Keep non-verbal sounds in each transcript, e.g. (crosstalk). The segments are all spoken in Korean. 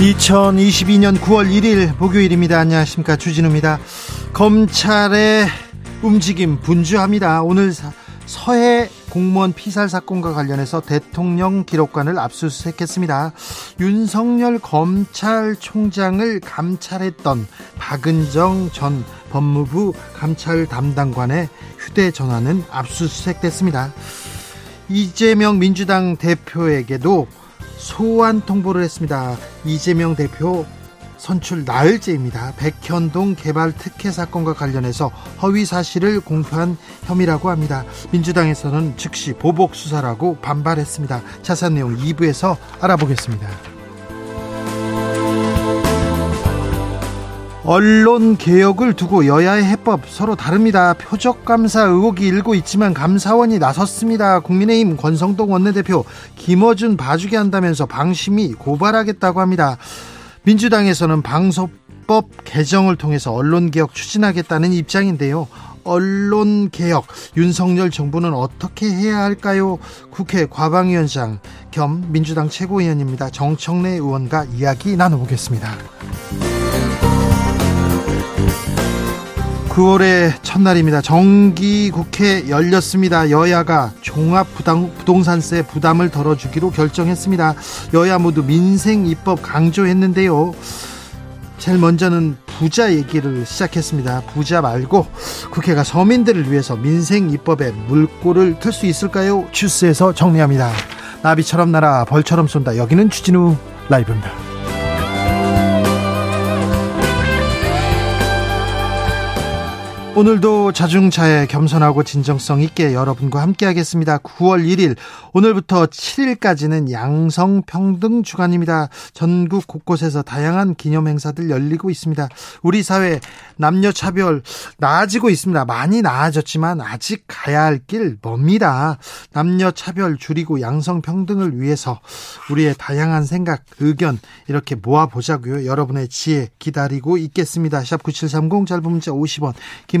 2022년 9월 1일 목요일입니다. 안녕하십니까. 주진우입니다. 검찰의 움직임 분주합니다. 오늘 서해 공무원 피살 사건과 관련해서 대통령 기록관을 압수수색했습니다. 윤석열 검찰총장을 감찰했던 박은정 전 법무부 감찰 담당관의 휴대전화는 압수수색됐습니다. 이재명 민주당 대표에게도 소환 통보를 했습니다. 이재명 대표 선출 나흘째입니다. 백현동 개발 특혜 사건과 관련해서 허위 사실을 공표한 혐의라고 합니다. 민주당에서는 즉시 보복 수사라고 반발했습니다. 자세한 내용 2부에서 알아보겠습니다. 언론 개혁을 두고 여야의 해법 서로 다릅니다. 표적 감사 의혹이 일고 있지만 감사원이 나섰습니다. 국민의힘 권성동 원내대표 김어준 봐주게 한다면서 방심이 고발하겠다고 합니다. 민주당에서는 방송법 개정을 통해서 언론 개혁 추진하겠다는 입장인데요. 언론 개혁 윤석열 정부는 어떻게 해야 할까요? 국회 과방위원장 겸 민주당 최고위원입니다. 정청래 의원과 이야기 나눠보겠습니다. 9월의 첫날입니다. 정기 국회 열렸습니다. 여야가 종합 부동산세 부담을 덜어주기로 결정했습니다. 여야 모두 민생 입법 강조했는데요. 제일 먼저는 부자 얘기를 시작했습니다. 부자 말고 국회가 서민들을 위해서 민생 입법에 물꼬를 틀 수 있을까요? 주스에서 정리합니다. 나비처럼 날아 벌처럼 쏜다. 여기는 추진우 라이브입니다. 오늘도 자중차에 겸손하고 진정성 있게 여러분과 함께 하겠습니다. 9월 1일 오늘부터 7일까지는 양성평등 주간입니다. 전국 곳곳에서 다양한 기념 행사들 열리고 있습니다. 우리 사회 남녀 차별 나아지고 있습니다. 많이 나아졌지만 아직 가야 할 길 멉니다. 남녀 차별 줄이고 양성평등을 위해서 우리의 다양한 생각, 의견 이렇게 모아 보자고요. 여러분의 지혜 기다리고 있겠습니다. 샵 9730 짧은 문자 50원, 긴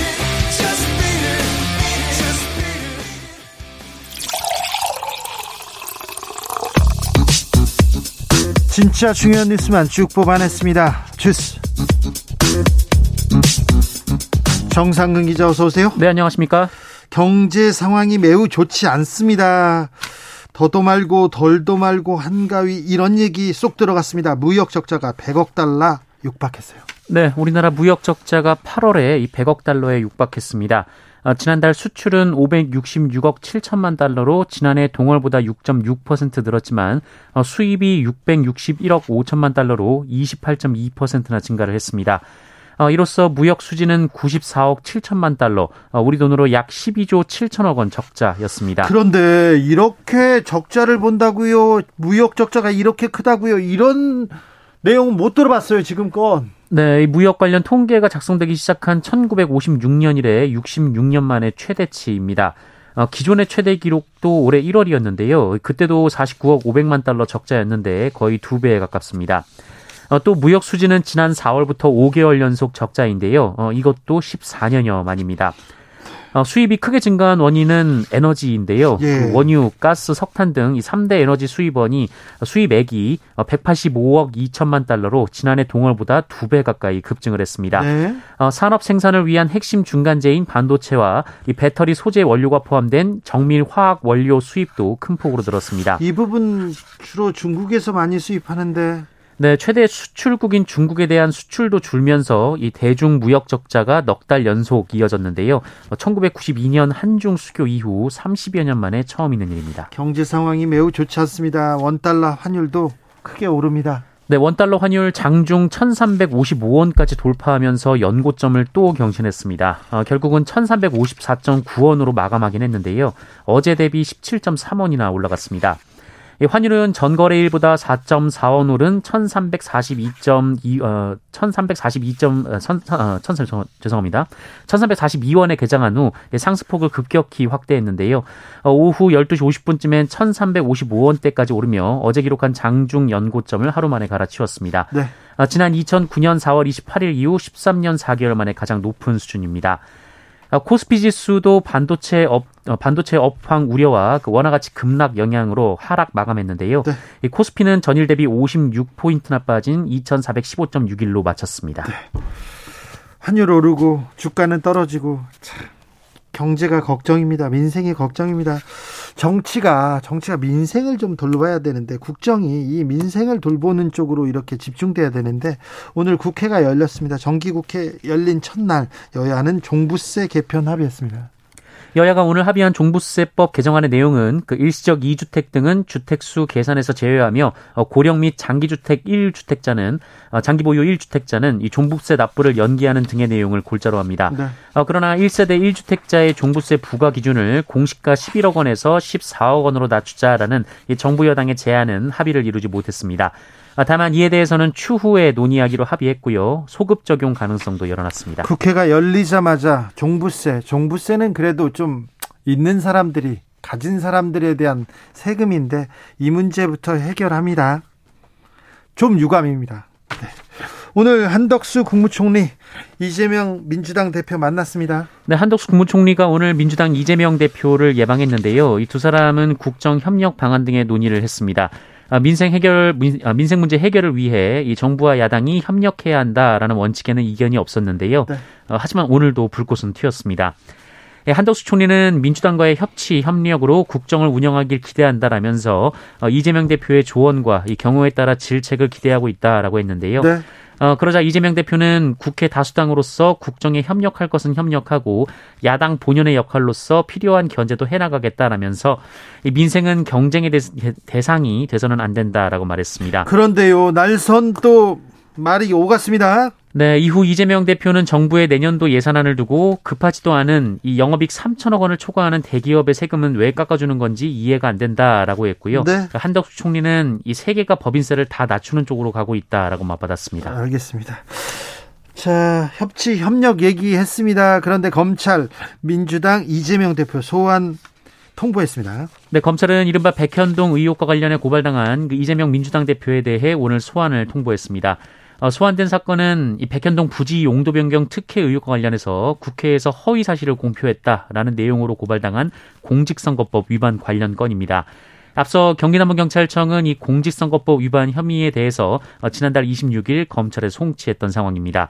진짜 중요한 뉴스만 쭉 뽑아냈습니다. 주스. 정상근 기자 어서 오세요. 네, 안녕하십니까? 경제 상황이 매우 좋지 않습니다. 더도 말고 덜도 말고 한가위 이런 얘기 쏙 들어갔습니다. 무역 적자가 100억 달러 육박했어요. 네, 우리나라 무역 적자가 8월에 이 100억 달러에 육박했습니다. 어, 지난달 수출은 566억 7천만 달러로 지난해 동월보다 6.6% 늘었지만 어, 수입이 661억 5천만 달러로 28.2%나 증가를 했습니다. 어, 이로써 무역 수지는 94억 7천만 달러, 어, 우리 돈으로 약 12조 7천억 원 적자였습니다. 그런데 이렇게 적자를 본다고요? 무역 적자가 이렇게 크다고요? 이런 내용 못 들어봤어요, 지금껏. 네, 무역 관련 통계가 작성되기 시작한 1956년 이래 66년 만에 최대치입니다. 어, 기존의 최대 기록도 올해 1월이었는데요. 그때도 49억 500만 달러 적자였는데 거의 두 배에 가깝습니다. 어, 또 무역 수지는 지난 4월부터 5개월 연속 적자인데요. 어, 이것도 14년여 만입니다. 어, 수입이 크게 증가한 원인은 에너지인데요. 예. 그 원유, 가스, 석탄 등 이 3대 에너지 수입원이 수입액이 185억 2천만 달러로 지난해 동월보다 두배 가까이 급증을 했습니다. 네. 어, 산업 생산을 위한 핵심 중간재인 반도체와 이 배터리 소재 원료가 포함된 정밀 화학 원료 수입도 큰 폭으로 늘었습니다. 이 부분 주로 중국에서 많이 수입하는데 네, 최대 수출국인 중국에 대한 수출도 줄면서 이 대중 무역 적자가 넉 달 연속 이어졌는데요. 1992년 한중 수교 이후 30여 년 만에 처음 있는 일입니다. 경제 상황이 매우 좋지 않습니다. 원달러 환율도 크게 오릅니다. 네, 원달러 환율 장중 1355원까지 돌파하면서 연고점을 또 경신했습니다. 어, 결국은 1354.9원으로 마감하긴 했는데요. 어제 대비 17.3원이나 올라갔습니다. 이 환율은 전거래일보다 4.4원 오른 1342.2 어, 1342. 어, 천, 어, 천설 죄송합니다. 1342원에 개장한 후 상승폭을 급격히 확대했는데요. 어, 오후 12시 50분쯤엔 1355원대까지 오르며 어제 기록한 장중 연고점을 하루 만에 갈아치웠습니다. 네. 어, 지난 2009년 4월 28일 이후 13년 4개월 만에 가장 높은 수준입니다. 어, 코스피 지수도 반도체 업 어, 반도체 업황 우려와 그 원화 가치 급락 영향으로 하락 마감했는데요. 네. 이 코스피는 전일 대비 56포인트나 빠진 2,415.61로 마쳤습니다. 네. 환율 오르고 주가는 떨어지고 참 경제가 걱정입니다. 민생이 걱정입니다. 정치가 정치가 민생을 좀 돌봐야 되는데 국정이 이 민생을 돌보는 쪽으로 이렇게 집중돼야 되는데 오늘 국회가 열렸습니다. 정기 국회 열린 첫날 여야는 종부세 개편 합의했습니다. 여야가 오늘 합의한 종부세법 개정안의 내용은 그 일시적 2주택 등은 주택수 계산에서 제외하며 어, 고령 및 장기주택 1주택자는 어, 장기 보유 1주택자는 이 종부세 납부를 연기하는 등의 내용을 골자로 합니다. 네. 어, 그러나 1세대 1주택자의 종부세 부과 기준을 공시가 11억 원에서 14억 원으로 낮추자라는 이 정부 여당의 제안은 합의를 이루지 못했습니다. 아, 다만 이에 대해서는 추후에 논의하기로 합의했고요. 소급 적용 가능성도 열어놨습니다. 국회가 열리자마자 종부세, 종부세는 그래도 좀 있는 사람들이 가진 사람들에 대한 세금인데 이 문제부터 해결합니다. 좀 유감입니다. 네. 오늘 한덕수 국무총리 이재명 민주당 대표 만났습니다. 네, 한덕수 국무총리가 오늘 민주당 이재명 대표를 예방했는데요. 이 두 사람은 국정 협력 방안 등의 논의를 했습니다. 아, 민생 해결 아, 민생 문제 해결을 위해 이 정부와 야당이 협력해야 한다라는 원칙에는 이견이 없었는데요. 네. 어, 하지만 오늘도 불꽃은 튀었습니다. 예, 한덕수 총리는 민주당과의 협치 협력으로 국정을 운영하길 기대한다라면서 어, 이재명 대표의 조언과 이 경우에 따라 질책을 기대하고 있다라고 했는데요. 네. 어, 그러자 이재명 대표는 국회 다수당으로서 국정에 협력할 것은 협력하고 야당 본연의 역할로서 필요한 견제도 해나가겠다라면서 이 민생은 경쟁의 대, 상이 돼서는 안 된다라고 말했습니다. 그런데요, 날선 또 말이 오갔습니다. 네, 이후 이재명 대표는 정부의 내년도 예산안을 두고 급하지도 않은 이 영업이익 3천억 원을 초과하는 대기업의 세금은 왜 깎아주는 건지 이해가 안 된다라고 했고요. 네. 한덕수 총리는 이 세 개가 법인세를 다 낮추는 쪽으로 가고 있다라고 맞받았습니다. 알겠습니다. 자, 협치 협력 얘기했습니다. 그런데 검찰 민주당 이재명 대표 소환 통보했습니다. 네, 검찰은 이른바 백현동 의혹과 관련해 고발당한 그 이재명 민주당 대표에 대해 오늘 소환을 통보했습니다. 어, 소환된 사건은 이 백현동 부지 용도 변경 특혜 의혹과 관련해서 국회에서 허위 사실을 공표했다라는 내용으로 고발당한 공직선거법 위반 관련 건입니다. 앞서 경기남부경찰청은 이 공직선거법 위반 혐의에 대해서 어, 지난달 26일 검찰에 송치했던 상황입니다.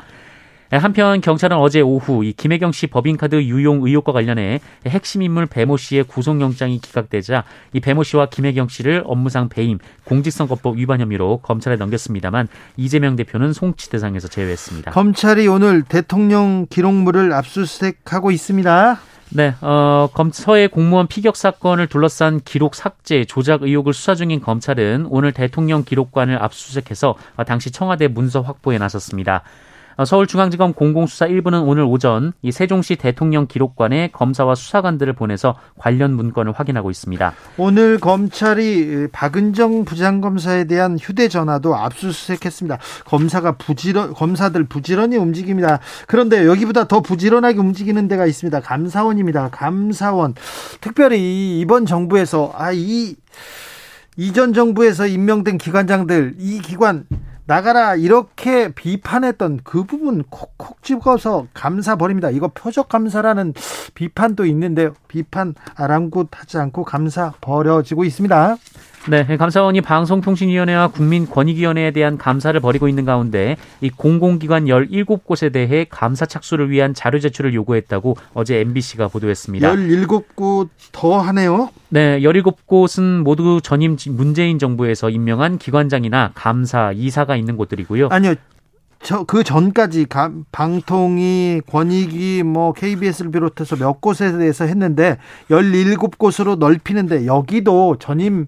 한편 경찰은 어제 오후 이 김혜경 씨 법인카드 유용 의혹과 관련해 핵심 인물 배모 씨의 구속영장이 기각되자 이 배모 씨와 김혜경 씨를 업무상 배임, 공직선거법 위반 혐의로 검찰에 넘겼습니다만 이재명 대표는 송치 대상에서 제외했습니다. 검찰이 오늘 대통령 기록물을 압수수색하고 있습니다. 네, 어, 검서의 공무원 피격 사건을 둘러싼 기록 삭제, 조작 의혹을 수사 중인 검찰은 오늘 대통령 기록관을 압수수색해서 당시 청와대 문서 확보에 나섰습니다. 어, 서울중앙지검 공공수사 1부는 오늘 오전 이 세종시 대통령 기록관에 검사와 수사관들을 보내서 관련 문건을 확인하고 있습니다. 오늘 검찰이 박은정 부장검사에 대한 휴대전화도 압수수색했습니다. 검사가 부지런 검사들 부지런히 움직입니다. 그런데 여기보다 더 부지런하게 움직이는 데가 있습니다. 감사원입니다. 감사원 특별히 이번 정부에서 아 이 이전 정부에서 임명된 기관장들 이 기관 나가라 이렇게 비판했던 그 부분 콕콕 집어서 감사 버립니다. 이거 표적 감사라는 비판도 있는데 비판 아랑곳하지 않고 감사 버려지고 있습니다. 네, 감사원이 방송통신위원회와 국민권익위원회에 대한 감사를 벌이고 있는 가운데 이 공공기관 17곳에 대해 감사 착수를 위한 자료 제출을 요구했다고 어제 MBC가 보도했습니다. 17곳 더 하네요. 네, 17곳은 모두 전임 문재인 정부에서 임명한 기관장이나 감사, 이사가 있는 곳들이고요. 아니요. 저 그 전까지 방통위, 권익위, 뭐 KBS를 비롯해서 몇 곳에 대해서 했는데 17곳으로 넓히는데 여기도 전임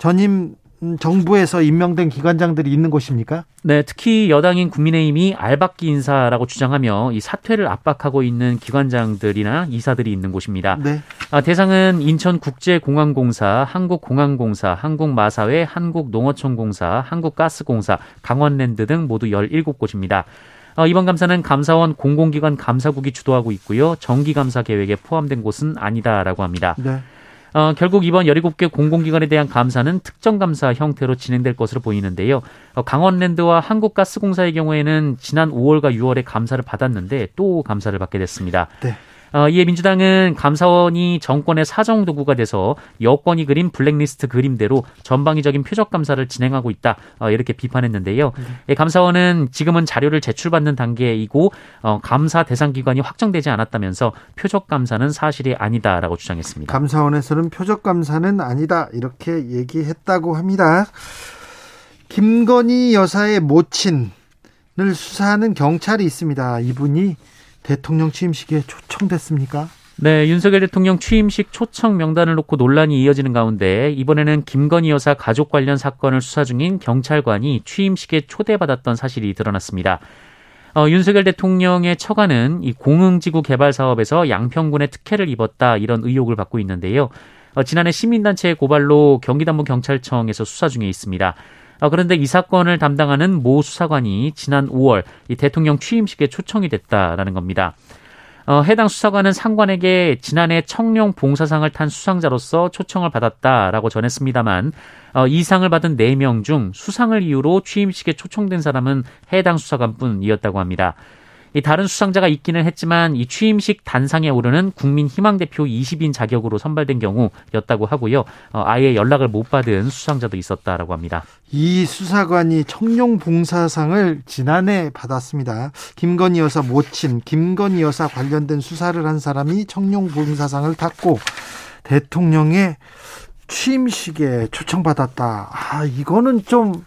전임 정부에서 임명된 기관장들이 있는 곳입니까? 네, 특히 여당인 국민의힘이 알박기 인사라고 주장하며 이 사퇴를 압박하고 있는 기관장들이나 이사들이 있는 곳입니다. 네. 아, 대상은 인천국제공항공사, 한국공항공사, 한국마사회, 한국농어촌공사, 한국가스공사, 강원랜드 등 모두 17곳입니다. 어, 이번 감사는 감사원 공공기관 감사국이 주도하고 있고요. 정기감사 계획에 포함된 곳은 아니다라고 합니다. 네. 어, 결국 이번 17개 공공기관에 대한 감사는 특정 감사 형태로 진행될 것으로 보이는데요. 어, 강원랜드와 한국가스공사의 경우에는 지난 5월과 6월에 감사를 받았는데 또 감사를 받게 됐습니다. 네. 어, 이에 민주당은 감사원이 정권의 사정 도구가 돼서 여권이 그린 블랙리스트 그림대로 전방위적인 표적 감사를 진행하고 있다 어, 이렇게 비판했는데요. 네. 감사원은 지금은 자료를 제출받는 단계이고 어, 감사 대상 기관이 확정되지 않았다면서 표적 감사는 사실이 아니다라고 주장했습니다. 감사원에서는 표적 감사는 아니다 이렇게 얘기했다고 합니다. 김건희 여사의 모친을 수사하는 경찰이 있습니다. 이분이 대통령 취임식에 초청됐습니까? 네, 윤석열 대통령 취임식 초청 명단을 놓고 논란이 이어지는 가운데 이번에는 김건희 여사 가족 관련 사건을 수사 중인 경찰관이 취임식에 초대받았던 사실이 드러났습니다. 어, 윤석열 대통령의 처가는 이 공흥지구 개발 사업에서 양평군의 특혜를 입었다 이런 의혹을 받고 있는데요. 어, 지난해 시민단체의 고발로 경기남부 경찰청에서 수사 중에 있습니다. 어, 그런데 이 사건을 담당하는 모 수사관이 지난 5월 이 대통령 취임식에 초청이 됐다라는 겁니다. 어, 해당 수사관은 상관에게 지난해 청룡 봉사상을 탄 수상자로서 초청을 받았다라고 전했습니다만 어, 이 상을 받은 4명 중 수상을 이유로 취임식에 초청된 사람은 해당 수사관뿐이었다고 합니다. 이 다른 수상자가 있기는 했지만 이 취임식 단상에 오르는 국민 희망 대표 20인 자격으로 선발된 경우였다고 하고요. 어, 아예 연락을 못 받은 수상자도 있었다라고 합니다. 이 수사관이 청룡 봉사상을 지난해 받았습니다. 김건희 여사 모친 김건희 여사 관련된 수사를 한 사람이 청룡 봉사상을 탔고 대통령의 취임식에 초청받았다. 아, 이거는 좀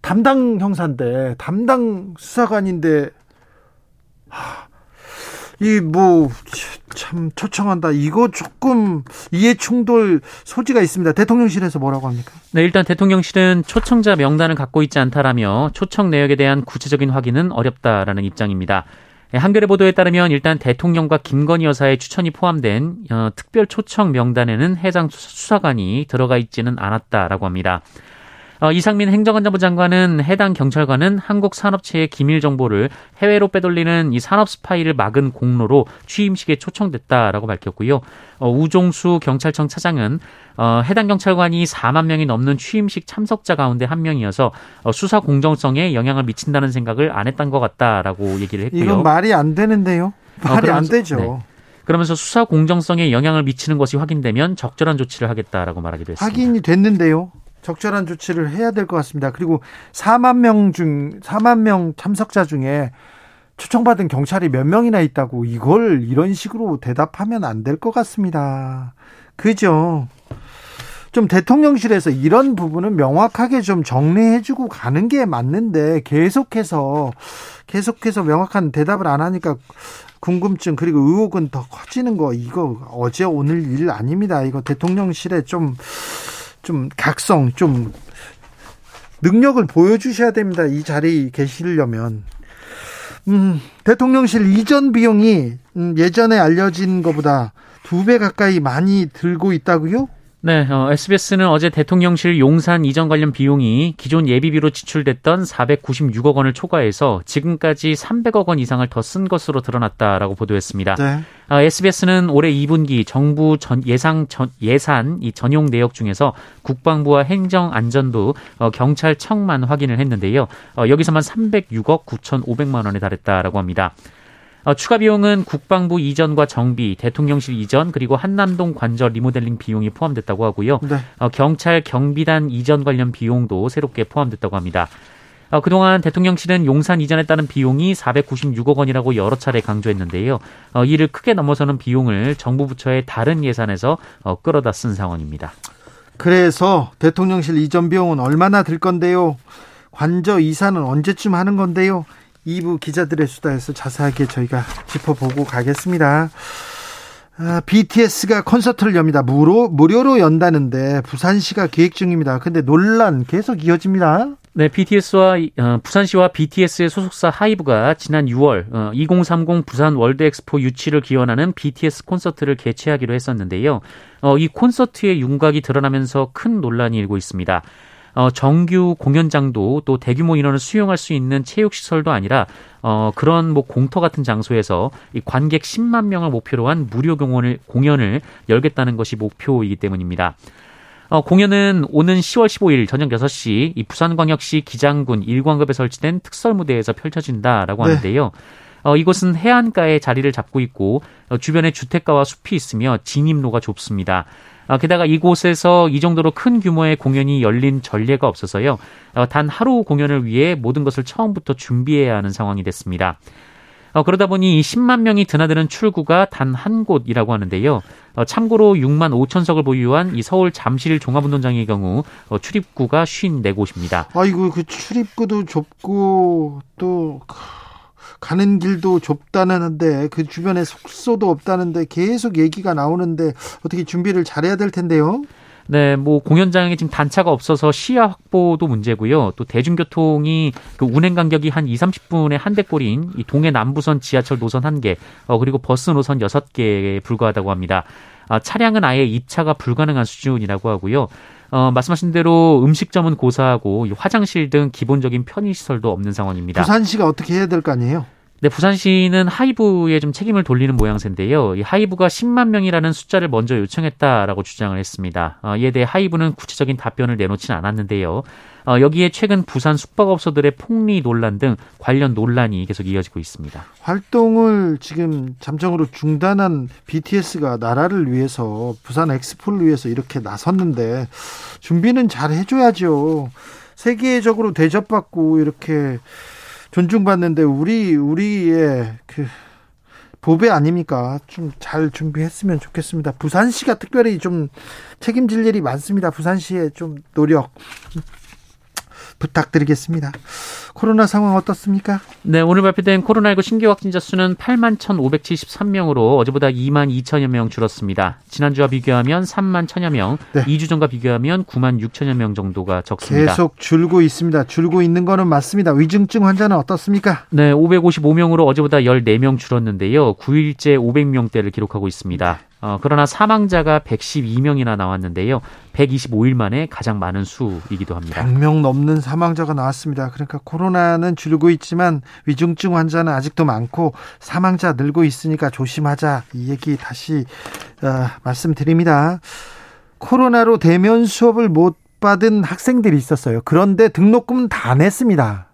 담당 형사인데 담당 수사관인데 이뭐참 초청한다. 이거 조금 이해 충돌 소지가 있습니다. 대통령실에서 뭐라고 합니까? 네, 일단 대통령실은 초청자 명단을 갖고 있지 않다라며 초청 내역에 대한 구체적인 확인은 어렵다라는 입장입니다. 네, 한겨레 보도에 따르면 일단 대통령과 김건희 여사의 추천이 포함된 어, 특별 초청 명단에는 해당 수사관이 들어가 있지는 않았다라고 합니다. 어, 이상민 행정안전부 장관은 해당 경찰관은 한국 산업체의 기밀 정보를 해외로 빼돌리는 이 산업 스파이를 막은 공로로 취임식에 초청됐다라고 밝혔고요. 어, 우종수 경찰청 차장은 어, 해당 경찰관이 4만 명이 넘는 취임식 참석자 가운데 한 명이어서 어, 수사 공정성에 영향을 미친다는 생각을 안 했던 것 같다라고 얘기를 했고요. 이건 말이 안 되는데요. 어, 말이 어, 안 되죠. 네. 그러면서 수사 공정성에 영향을 미치는 것이 확인되면 적절한 조치를 하겠다라고 말하기도 했습니다. 확인이 됐는데요. 적절한 조치를 해야 될 것 같습니다. 그리고 4만 명 중, 4만 명 참석자 중에 초청받은 경찰이 몇 명이나 있다고 이걸 이런 식으로 대답하면 안 될 것 같습니다. 그죠? 좀 대통령실에서 이런 부분은 명확하게 좀 정리해주고 가는 게 맞는데 계속해서 계속해서 명확한 대답을 안 하니까 궁금증 그리고 의혹은 더 커지는 거 이거 어제 오늘 일 아닙니다. 이거 대통령실에 좀 좀 각성, 좀 능력을 보여주셔야 됩니다. 이 자리에 계시려면. 음, 대통령실 이전 비용이 음, 예전에 알려진 것보다 두 배 가까이 많이 들고 있다고요? 네, 어, SBS는 어제 대통령실 용산 이전 관련 비용이 기존 예비비로 지출됐던 496억 원을 초과해서 지금까지 300억 원 이상을 더 쓴 것으로 드러났다라고 보도했습니다. 네. 어, SBS는 올해 2분기 정부 전, 예상 전, 예산 이 전용 내역 중에서 국방부와 행정안전부, 어, 경찰청만 확인을 했는데요. 어, 여기서만 306억 9,500만 원에 달했다라고 합니다. 어, 추가 비용은 국방부 이전과 정비, 대통령실 이전 그리고 한남동 관저 리모델링 비용이 포함됐다고 하고요. 네. 어, 경찰 경비단 이전 관련 비용도 새롭게 포함됐다고 합니다. 어, 그동안 대통령실은 용산 이전에 따른 비용이 496억 원이라고 여러 차례 강조했는데요. 어, 이를 크게 넘어서는 비용을 정부 부처의 다른 예산에서 어, 끌어다 쓴 상황입니다. 그래서 대통령실 이전 비용은 얼마나 들 건데요? 관저 이사는 언제쯤 하는 건데요? 2부 기자들의 수다에서 자세하게 저희가 짚어보고 가겠습니다. 아, BTS가 콘서트를 엽니다. 무료, 무료로 연다는데 부산시가 계획 중입니다. 근데 논란 계속 이어집니다. 네, BTS와 어, 부산시와 BTS의 소속사 하이브가 지난 6월 어, 2030 부산 월드 엑스포 유치를 기원하는 BTS 콘서트를 개최하기로 했었는데요. 어, 이 콘서트의 윤곽이 드러나면서 큰 논란이 일고 있습니다. 어, 정규 공연장도 또 대규모 인원을 수용할 수 있는 체육시설도 아니라 어, 그런 뭐 공터 같은 장소에서 이 관객 10만 명을 목표로 한 무료 공연을, 공연을 열겠다는 것이 목표이기 때문입니다. 어, 공연은 오는 10월 15일 저녁 6시 이 부산광역시 기장군 일광급에 설치된 특설 무대에서 펼쳐진다라고 네. 하는데요. 어, 이곳은 해안가에 자리를 잡고 있고 어, 주변에 주택가와 숲이 있으며 진입로가 좁습니다. 아, 게다가 이곳에서 이 정도로 큰 규모의 공연이 열린 전례가 없어서요. 어, 단 하루 공연을 위해 모든 것을 처음부터 준비해야 하는 상황이 됐습니다. 어, 그러다 보니 10만 명이 드나드는 출구가 단 한 곳이라고 하는데요. 어, 참고로 6만 5천석을 보유한 이 서울 잠실 종합운동장의 경우 어, 출입구가 54곳입니다. 아이고 그 출입구도 좁고 또 가는 길도 좁다는데 그 주변에 숙소도 없다는데 계속 얘기가 나오는데 어떻게 준비를 잘해야 될 텐데요. 네, 뭐 공연장에 지금 단차가 없어서 시야 확보도 문제고요. 또 대중교통이 그 운행 간격이 한 2, 30분의 한 대꼴인 이 동해 남부선 지하철 노선 1개, 어 그리고 버스 노선 6개에 불과하다고 합니다. 아, 차량은 아예 입차가 불가능한 수준이라고 하고요. 어, 말씀하신 대로 음식점은 고사하고 화장실 등 기본적인 편의시설도 없는 상황입니다. 부산시가 어떻게 해야 될 거 아니에요? 네, 부산시는 하이브에 좀 책임을 돌리는 모양새인데요. 이 하이브가 10만 명이라는 숫자를 먼저 요청했다라고 주장을 했습니다. 어, 이에 대해 하이브는 구체적인 답변을 내놓지는 않았는데요. 어, 여기에 최근 부산 숙박업소들의 폭리 논란 등 관련 논란이 계속 이어지고 있습니다. 활동을 지금 잠정으로 중단한 BTS가 나라를 위해서 부산 엑스포를 위해서 이렇게 나섰는데 준비는 잘 해줘야죠. 세계적으로 대접받고 이렇게 존중받는데 우리 우리의 그 보배 아닙니까? 좀 잘 준비했으면 좋겠습니다. 부산시가 특별히 좀 책임질 일이 많습니다. 부산시의 좀 노력 부탁드리겠습니다. 코로나 상황 어떻습니까? 네, 오늘 발표된 코로나19 신규 확진자 수는 8만 1,573명으로 어제보다 2만 2천여 명 줄었습니다. 지난주와 비교하면 3만 1천여 명, 네. 2주 전과 비교하면 9만 6천여 명 정도가 적습니다. 계속 줄고 있습니다. 줄고 있는 거는 맞습니다. 위중증 환자는 어떻습니까? 네, 555명으로 어제보다 14명 줄었는데요. 9일째 500명대를 기록하고 있습니다. 네. 어, 그러나 사망자가 112명이나 나왔는데요. 125일 만에 가장 많은 수이기도 합니다. 100명 넘는 사망자가 나왔습니다. 그러니까 코로나는 줄고 있지만 위중증 환자는 아직도 많고 사망자 늘고 있으니까 조심하자. 이 얘기 다시 어, 말씀드립니다. 코로나로 대면 수업을 못 받은 학생들이 있었어요. 그런데 등록금은 다 냈습니다.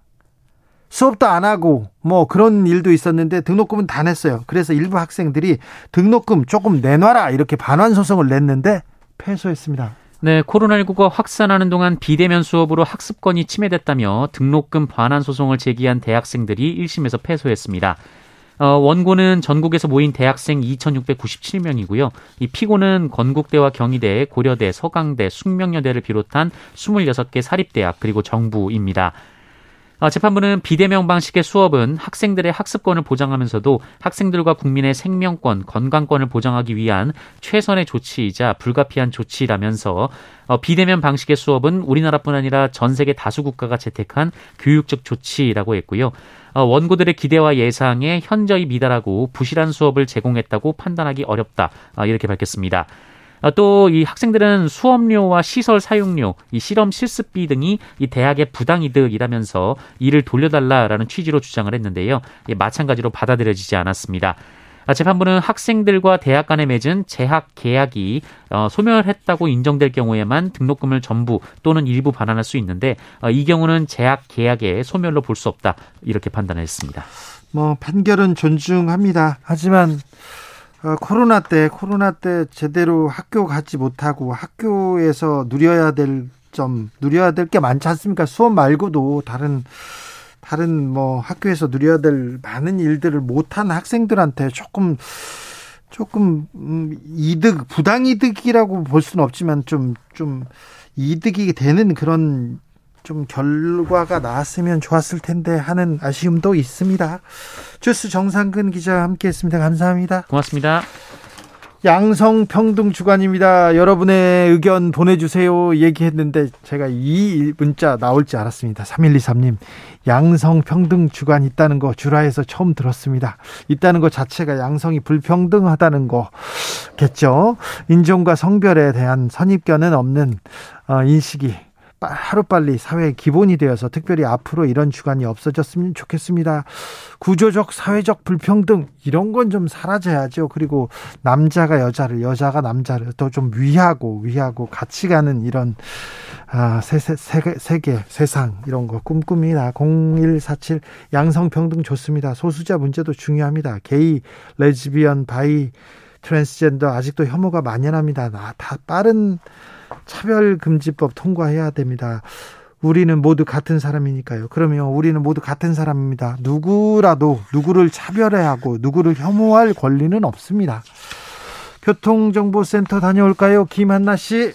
수업도 안 하고 뭐 그런 일도 있었는데 등록금은 다 냈어요. 그래서 일부 학생들이 등록금 조금 내놔라 이렇게 반환 소송을 냈는데 패소했습니다. 네, 코로나19가 확산하는 동안 비대면 수업으로 학습권이 침해됐다며 등록금 반환 소송을 제기한 대학생들이 1심에서 패소했습니다. 어, 원고는 전국에서 모인 대학생 2,697명이고요. 이 피고는 건국대와 경희대, 고려대, 서강대, 숙명여대를 비롯한 26개 사립대학 그리고 정부입니다. 어, 재판부는 비대면 방식의 수업은 학생들의 학습권을 보장하면서도 학생들과 국민의 생명권, 건강권을 보장하기 위한 최선의 조치이자 불가피한 조치라면서 어, 비대면 방식의 수업은 우리나라뿐 아니라 전 세계 다수 국가가 채택한 교육적 조치라고 했고요. 어, 원고들의 기대와 예상에 현저히 미달하고 부실한 수업을 제공했다고 판단하기 어렵다. 이렇게 밝혔습니다. 어, 또이 학생들은 수업료와 시설 사용료, 이 실험 실습비 등이 이 대학의 부당 이득이라면서 이를 돌려달라라는 취지로 주장을 했는데요. 마찬가지로 받아들여지지 않았습니다. 아, 재판부는 학생들과 대학 간에 맺은 재학 계약이 어, 소멸했다고 인정될 경우에만 등록금을 전부 또는 일부 반환할 수 있는데 어, 이 경우는 재학 계약의 소멸로 볼 수 없다 이렇게 판단했습니다. 뭐 판결은 존중합니다. 하지만 어, 코로나 때 코로나 때 제대로 학교 가지 못하고 학교에서 누려야 될 점 누려야 될 게 많지 않습니까? 수업 말고도 다른 다른 뭐 학교에서 누려야 될 많은 일들을 못한 학생들한테 조금 조금 음, 이득 부당 이득이라고 볼 수는 없지만 좀좀 좀 이득이 되는 그런 좀 결과가 나왔으면 좋았을 텐데 하는 아쉬움도 있습니다. 주스 정상근 기자 함께했습니다. 감사합니다. 고맙습니다. 양성평등 주간입니다. 여러분의 의견 보내주세요. 얘기했는데 제가 이 문자 나올지 알았습니다. 3123님. 양성평등 주간 있다는 거 주라에서 처음 들었습니다. 있다는 것 자체가 양성이 불평등하다는 거겠죠. 인종과 성별에 대한 선입견은 없는 어, 인식이 하루빨리 사회의 기본이 되어서 특별히 앞으로 이런 주간이 없어졌으면 좋겠습니다. 구조적 사회적 불평등 이런 건 좀 사라져야죠. 그리고 남자가 여자를 여자가 남자를 또좀 위하고 위하고 같이 가는 이런 아, 세 세, 세계, 세계 세상 이런 거 꿈꿉니다. 0147 양성평등 좋습니다. 소수자 문제도 중요합니다. 게이, 레즈비언, 바이, 트랜스젠더 아직도 혐오가 만연합니다. 아, 다 빠른 차별금지법 통과해야 됩니다. 우리는 모두 같은 사람이니까요. 그러면 우리는 모두 같은 사람입니다. 누구라도 누구를 차별해야 하고 누구를 혐오할 권리는 없습니다. 교통정보센터 다녀올까요? 김한나 씨.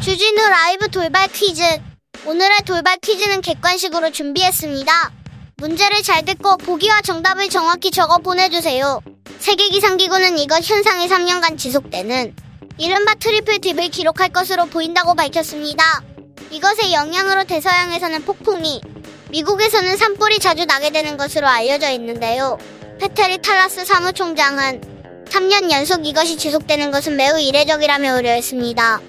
주진우 라이브 돌발 퀴즈. 오늘의 돌발 퀴즈는 객관식으로 준비했습니다. 문제를 잘 듣고 보기와 정답을 정확히 적어 보내주세요. 세계기상기구는 이것 현상이 3년간 지속되는 이른바 triple dip을 기록할 것으로 보인다고 밝혔습니다. 이것의 영향으로 대서양에서는 폭풍이, 미국에서는 산불이 자주 나게 되는 것으로 알려져 있는데요. 페테리 탈라스 사무총장은 3년 연속 이것이 지속되는 것은 매우 이례적이라며 우려했습니다.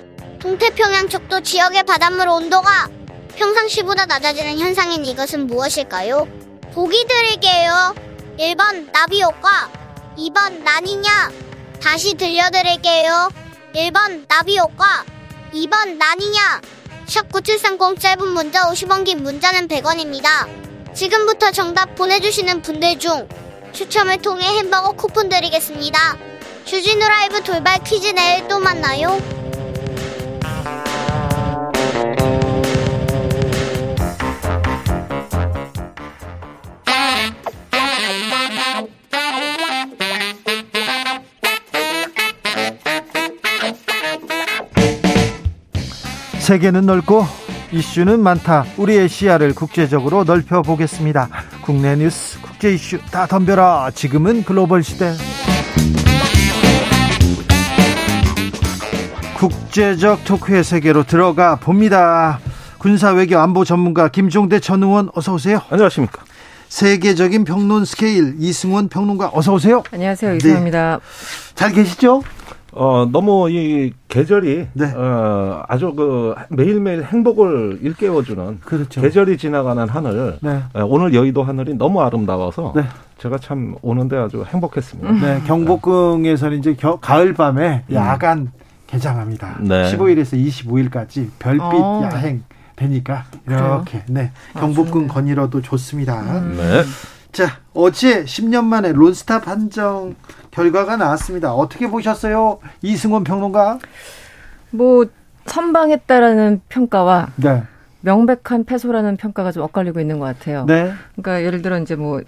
동태평양 척도 지역의 바닷물 온도가 평상시보다 낮아지는 현상인 이것은 무엇일까요? 보기 드릴게요. 1번 나비 효과, 2번 나니냐. 다시 들려드릴게요. 1번 나비 효과, 2번 나니냐. 샵 9730 짧은 문자 50원 긴 문자는 100원입니다. 지금부터 정답 보내주시는 분들 중 추첨을 통해 햄버거 쿠폰 드리겠습니다. 주진우 라이브 돌발 퀴즈 내일 또 만나요. 세계는 넓고 이슈는 많다. 우리의 시야를 국제적으로 넓혀 보겠습니다. 국내 뉴스, 국제 이슈 다 덤벼라. 지금은 글로벌 시대. 국제적 토크의 세계로 들어가 봅니다. 군사 외교 안보 전문가 김종대 전 의원 어서 오세요. 안녕하십니까. 세계적인 평론 스케일 이승원 평론가 어서 오세요. 안녕하세요. 이승원입니다. 네. 잘 계시죠? 어, 너무 이 계절이 네. 어, 아주 그 매일매일 행복을 일깨워주는 그렇죠. 계절이 지나가는 하늘. 네. 어, 오늘 여의도 하늘이 너무 아름다워서 네. 제가 참 오는데 아주 행복했습니다. 네, 경복궁에서는 이제 겨, 가을 밤에 음. 야간 개장합니다. 네. 15일에서 25일까지 별빛 어. 야행 되니까 이렇게 네 경복궁 아, 건의로도 좋습니다. 음. 네. 자 어제 10년 만에 론스타 판정 결과가 나왔습니다. 어떻게 보셨어요, 이승원 평론가? 뭐 선방했다라는 평가와 네. 명백한 패소라는 평가가 좀 엇갈리고 있는 것 같아요. 네. 그러니까 예를 들어 이제 뭐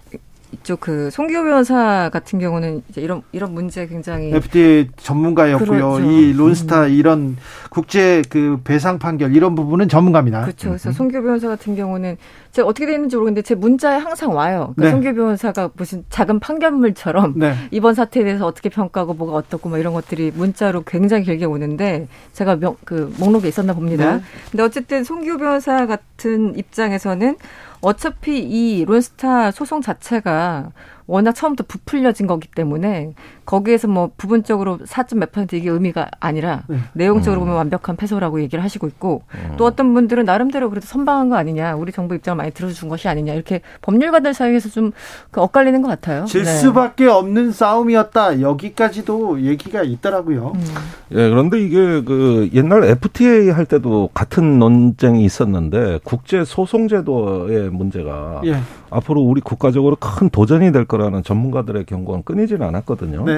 이쪽 그 송기호 변호사 같은 경우는 이제 이런 이런 문제 굉장히 FTA 전문가였고요. 그렇죠. 이 론스타 음. 이런 국제 그 배상 판결 이런 부분은 전문가입니다. 그렇죠. 그래서 송교 변호사 같은 경우는 제가 어떻게 되는지 모르겠는데 제 문자에 항상 와요. 그러니까 네. 송교 변호사가 무슨 작은 판결물처럼 네. 이번 사태에 대해서 어떻게 평가하고 뭐가 어떻고 뭐 이런 것들이 문자로 굉장히 길게 오는데 제가 명, 그 목록에 있었나 봅니다. 네. 근데 어쨌든 송교 변호사 같은 입장에서는 어차피 이 론스타 소송 자체가 워낙 처음부터 부풀려진 거기 때문에 거기에서 뭐 부분적으로 4점 몇 퍼센트 이게 의미가 아니라 네. 내용적으로 음. 보면 완벽한 패소라고 얘기를 하시고 있고 음. 또 어떤 분들은 나름대로 그래도 선방한 거 아니냐 우리 정부 입장을 많이 들어준 것이 아니냐 이렇게 법률가들 사이에서 좀그 엇갈리는 것 같아요. 질 네. 수밖에 없는 싸움이었다 여기까지도 얘기가 있더라고요. 음. 예 그런데 이게 그 옛날 FTA 할 때도 같은 논쟁이 있었는데 국제 소송 제도의 문제가 예. 앞으로 우리 국가적으로 큰 도전이 될 거라는 전문가들의 경고는 끊이지는 않았거든요. 네.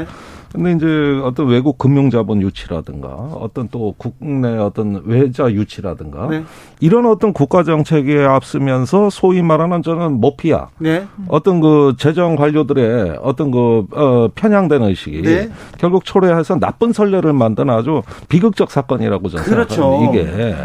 근데 이제 어떤 외국 금융자본 유치라든가 어떤 또 국내 어떤 외자 유치라든가 네. 이런 어떤 국가 정책에 앞서면서 소위 말하는 저는 모피아 네. 어떤 그 재정 관료들의 어떤 그 어, 편향된 의식이 네. 결국 초래해서 나쁜 선례를 만든 아주 비극적 사건이라고 저는 그렇죠. 생각합니다. 이게.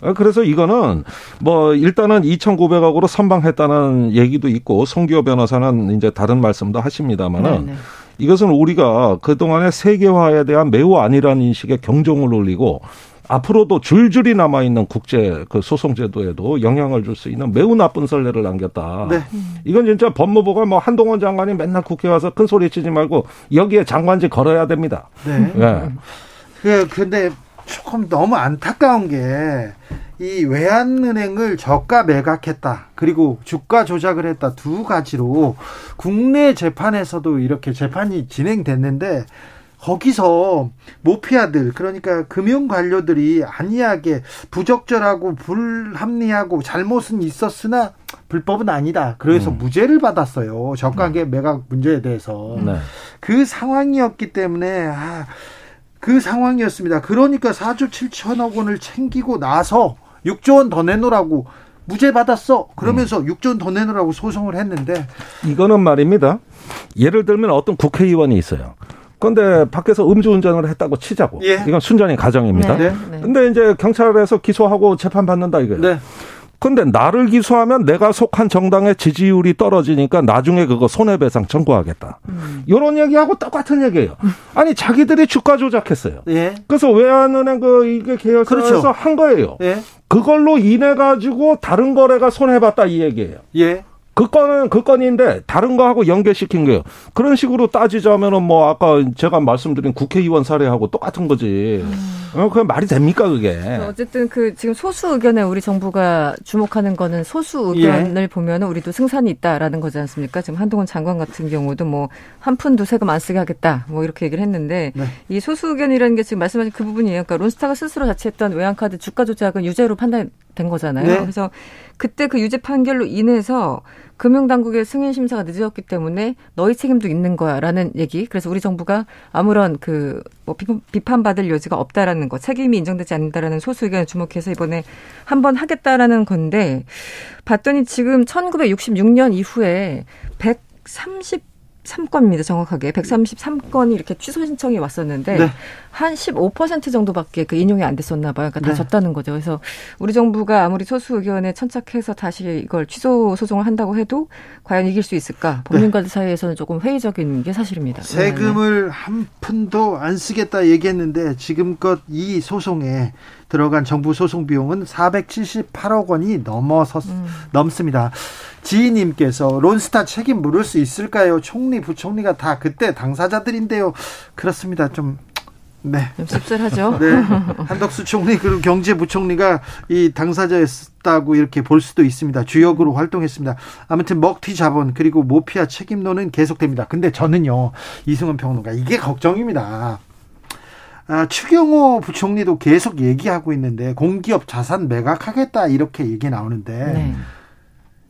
어, 그래서 이거는 뭐 일단은 2,900억으로 선방했다는 얘기도 있고 송기호 변호사는 이제 다른 말씀도 하십니다만은 네네. 이것은 우리가 그동안의 세계화에 대한 매우 아니라는 인식에 경종을 울리고 앞으로도 줄줄이 남아 있는 국제 그 소송 제도에도 영향을 줄 수 있는 매우 나쁜 선례를 남겼다. 네. 이건 진짜 법무부가 뭐 한동훈 장관이 맨날 국회 와서 큰 소리 치지 말고 여기에 장관직 걸어야 됩니다. 네. 네. 그 근데 조금 너무 안타까운 게 이 외환은행을 저가 매각했다. 그리고 주가 조작을 했다. 두 가지로 국내 재판에서도 이렇게 재판이 진행됐는데 거기서 모피아들 그러니까 금융 관료들이 안이하게 부적절하고 불합리하고 잘못은 있었으나 불법은 아니다. 그래서 음. 무죄를 받았어요. 저가계 매각 문제에 대해서 네. 그 상황이었기 때문에 아 그 상황이었습니다. 그러니까 4조 7천억 원을 챙기고 나서 6조 원 더 내놓으라고 무죄 받았어. 그러면서 음. 6조 원 더 내놓으라고 소송을 했는데 이거는 말입니다. 예를 들면 어떤 국회의원이 있어요. 그런데 밖에서 음주운전을 했다고 치자고. 예. 이건 순전히 가정입니다. 네. 네. 근데 이제 경찰에서 기소하고 재판 받는다 이거예요. 네. 근데 나를 기소하면 내가 속한 정당의 지지율이 떨어지니까 나중에 그거 손해배상 청구하겠다. 음. 이런 얘기하고 똑같은 얘기예요. 아니 자기들이 주가 조작했어요. 예. 그래서 외환은행 그 이게 계열사에서 그렇죠. 한 거예요. 예. 그걸로 인해 가지고 다른 거래가 손해봤다 이 얘기예요. 예. 그 건은 그 건인데 다른 거하고 연계시킨 거예요. 그런 식으로 따지자면은 뭐 아까 제가 말씀드린 국회의원 사례하고 똑같은 거지. 음. 어, 그게 말이 됩니까 그게? 어쨌든 그 지금 소수 의견에 우리 정부가 주목하는 거는 소수 의견을 예. 보면은 우리도 승산이 있다라는 거지 않습니까? 지금 한동훈 장관 같은 경우도 뭐 한 푼도 세금 안 쓰게 하겠다 뭐 이렇게 얘기를 했는데 네. 이 소수 의견이라는 게 지금 말씀하신 그 부분이에요. 그러니까 론스타가 스스로 자체했던 외환카드 주가 조작은 유죄로 판단된 거잖아요. 네. 그래서 그때 그 유죄 판결로 인해서 금융당국의 승인 심사가 늦었기 때문에 너희 책임도 있는 거야라는 얘기. 그래서 우리 정부가 아무런 그 뭐 비판 받을 여지가 없다라는 거, 책임이 인정되지 않는다라는 소수 의견을 주목해서 이번에 한번 하겠다라는 건데 봤더니 지금 1966년 이후에 130 3건입니다. 정확하게 133건이 이렇게 취소 신청이 왔었는데 네. 한15% 정도밖에 그 인용이 안 됐었나 봐요. 그러니까 다 네. 졌다는 거죠. 그래서 우리 정부가 아무리 소수 의견에 천착해서 다시 이걸 취소 소송을 한다고 해도 과연 이길 수 있을까? 법률가들 네. 사이에서는 조금 회의적인 게 사실입니다. 세금을 네. 한 푼도 안 쓰겠다 얘기했는데 지금껏 이 소송에 들어간 정부 소송 비용은 478억 원이 넘어서 음. 넘습니다. 지인님께서 론스타 책임 물을 수 있을까요? 총리, 부총리가 다 그때 당사자들인데요. 그렇습니다. 좀 네. 좀 씁쓸하죠. (laughs) 네. 한덕수 총리 그리고 경제부총리가 이 당사자였다고 이렇게 볼 수도 있습니다. 주역으로 활동했습니다. 아무튼 먹튀 자본 그리고 모피아 책임론은 계속됩니다. 근데 저는요 이승원 평론가 이게 걱정입니다. 아, 추경호 부총리도 계속 얘기하고 있는데 공기업 자산 매각하겠다 이렇게 얘기 나오는데 네.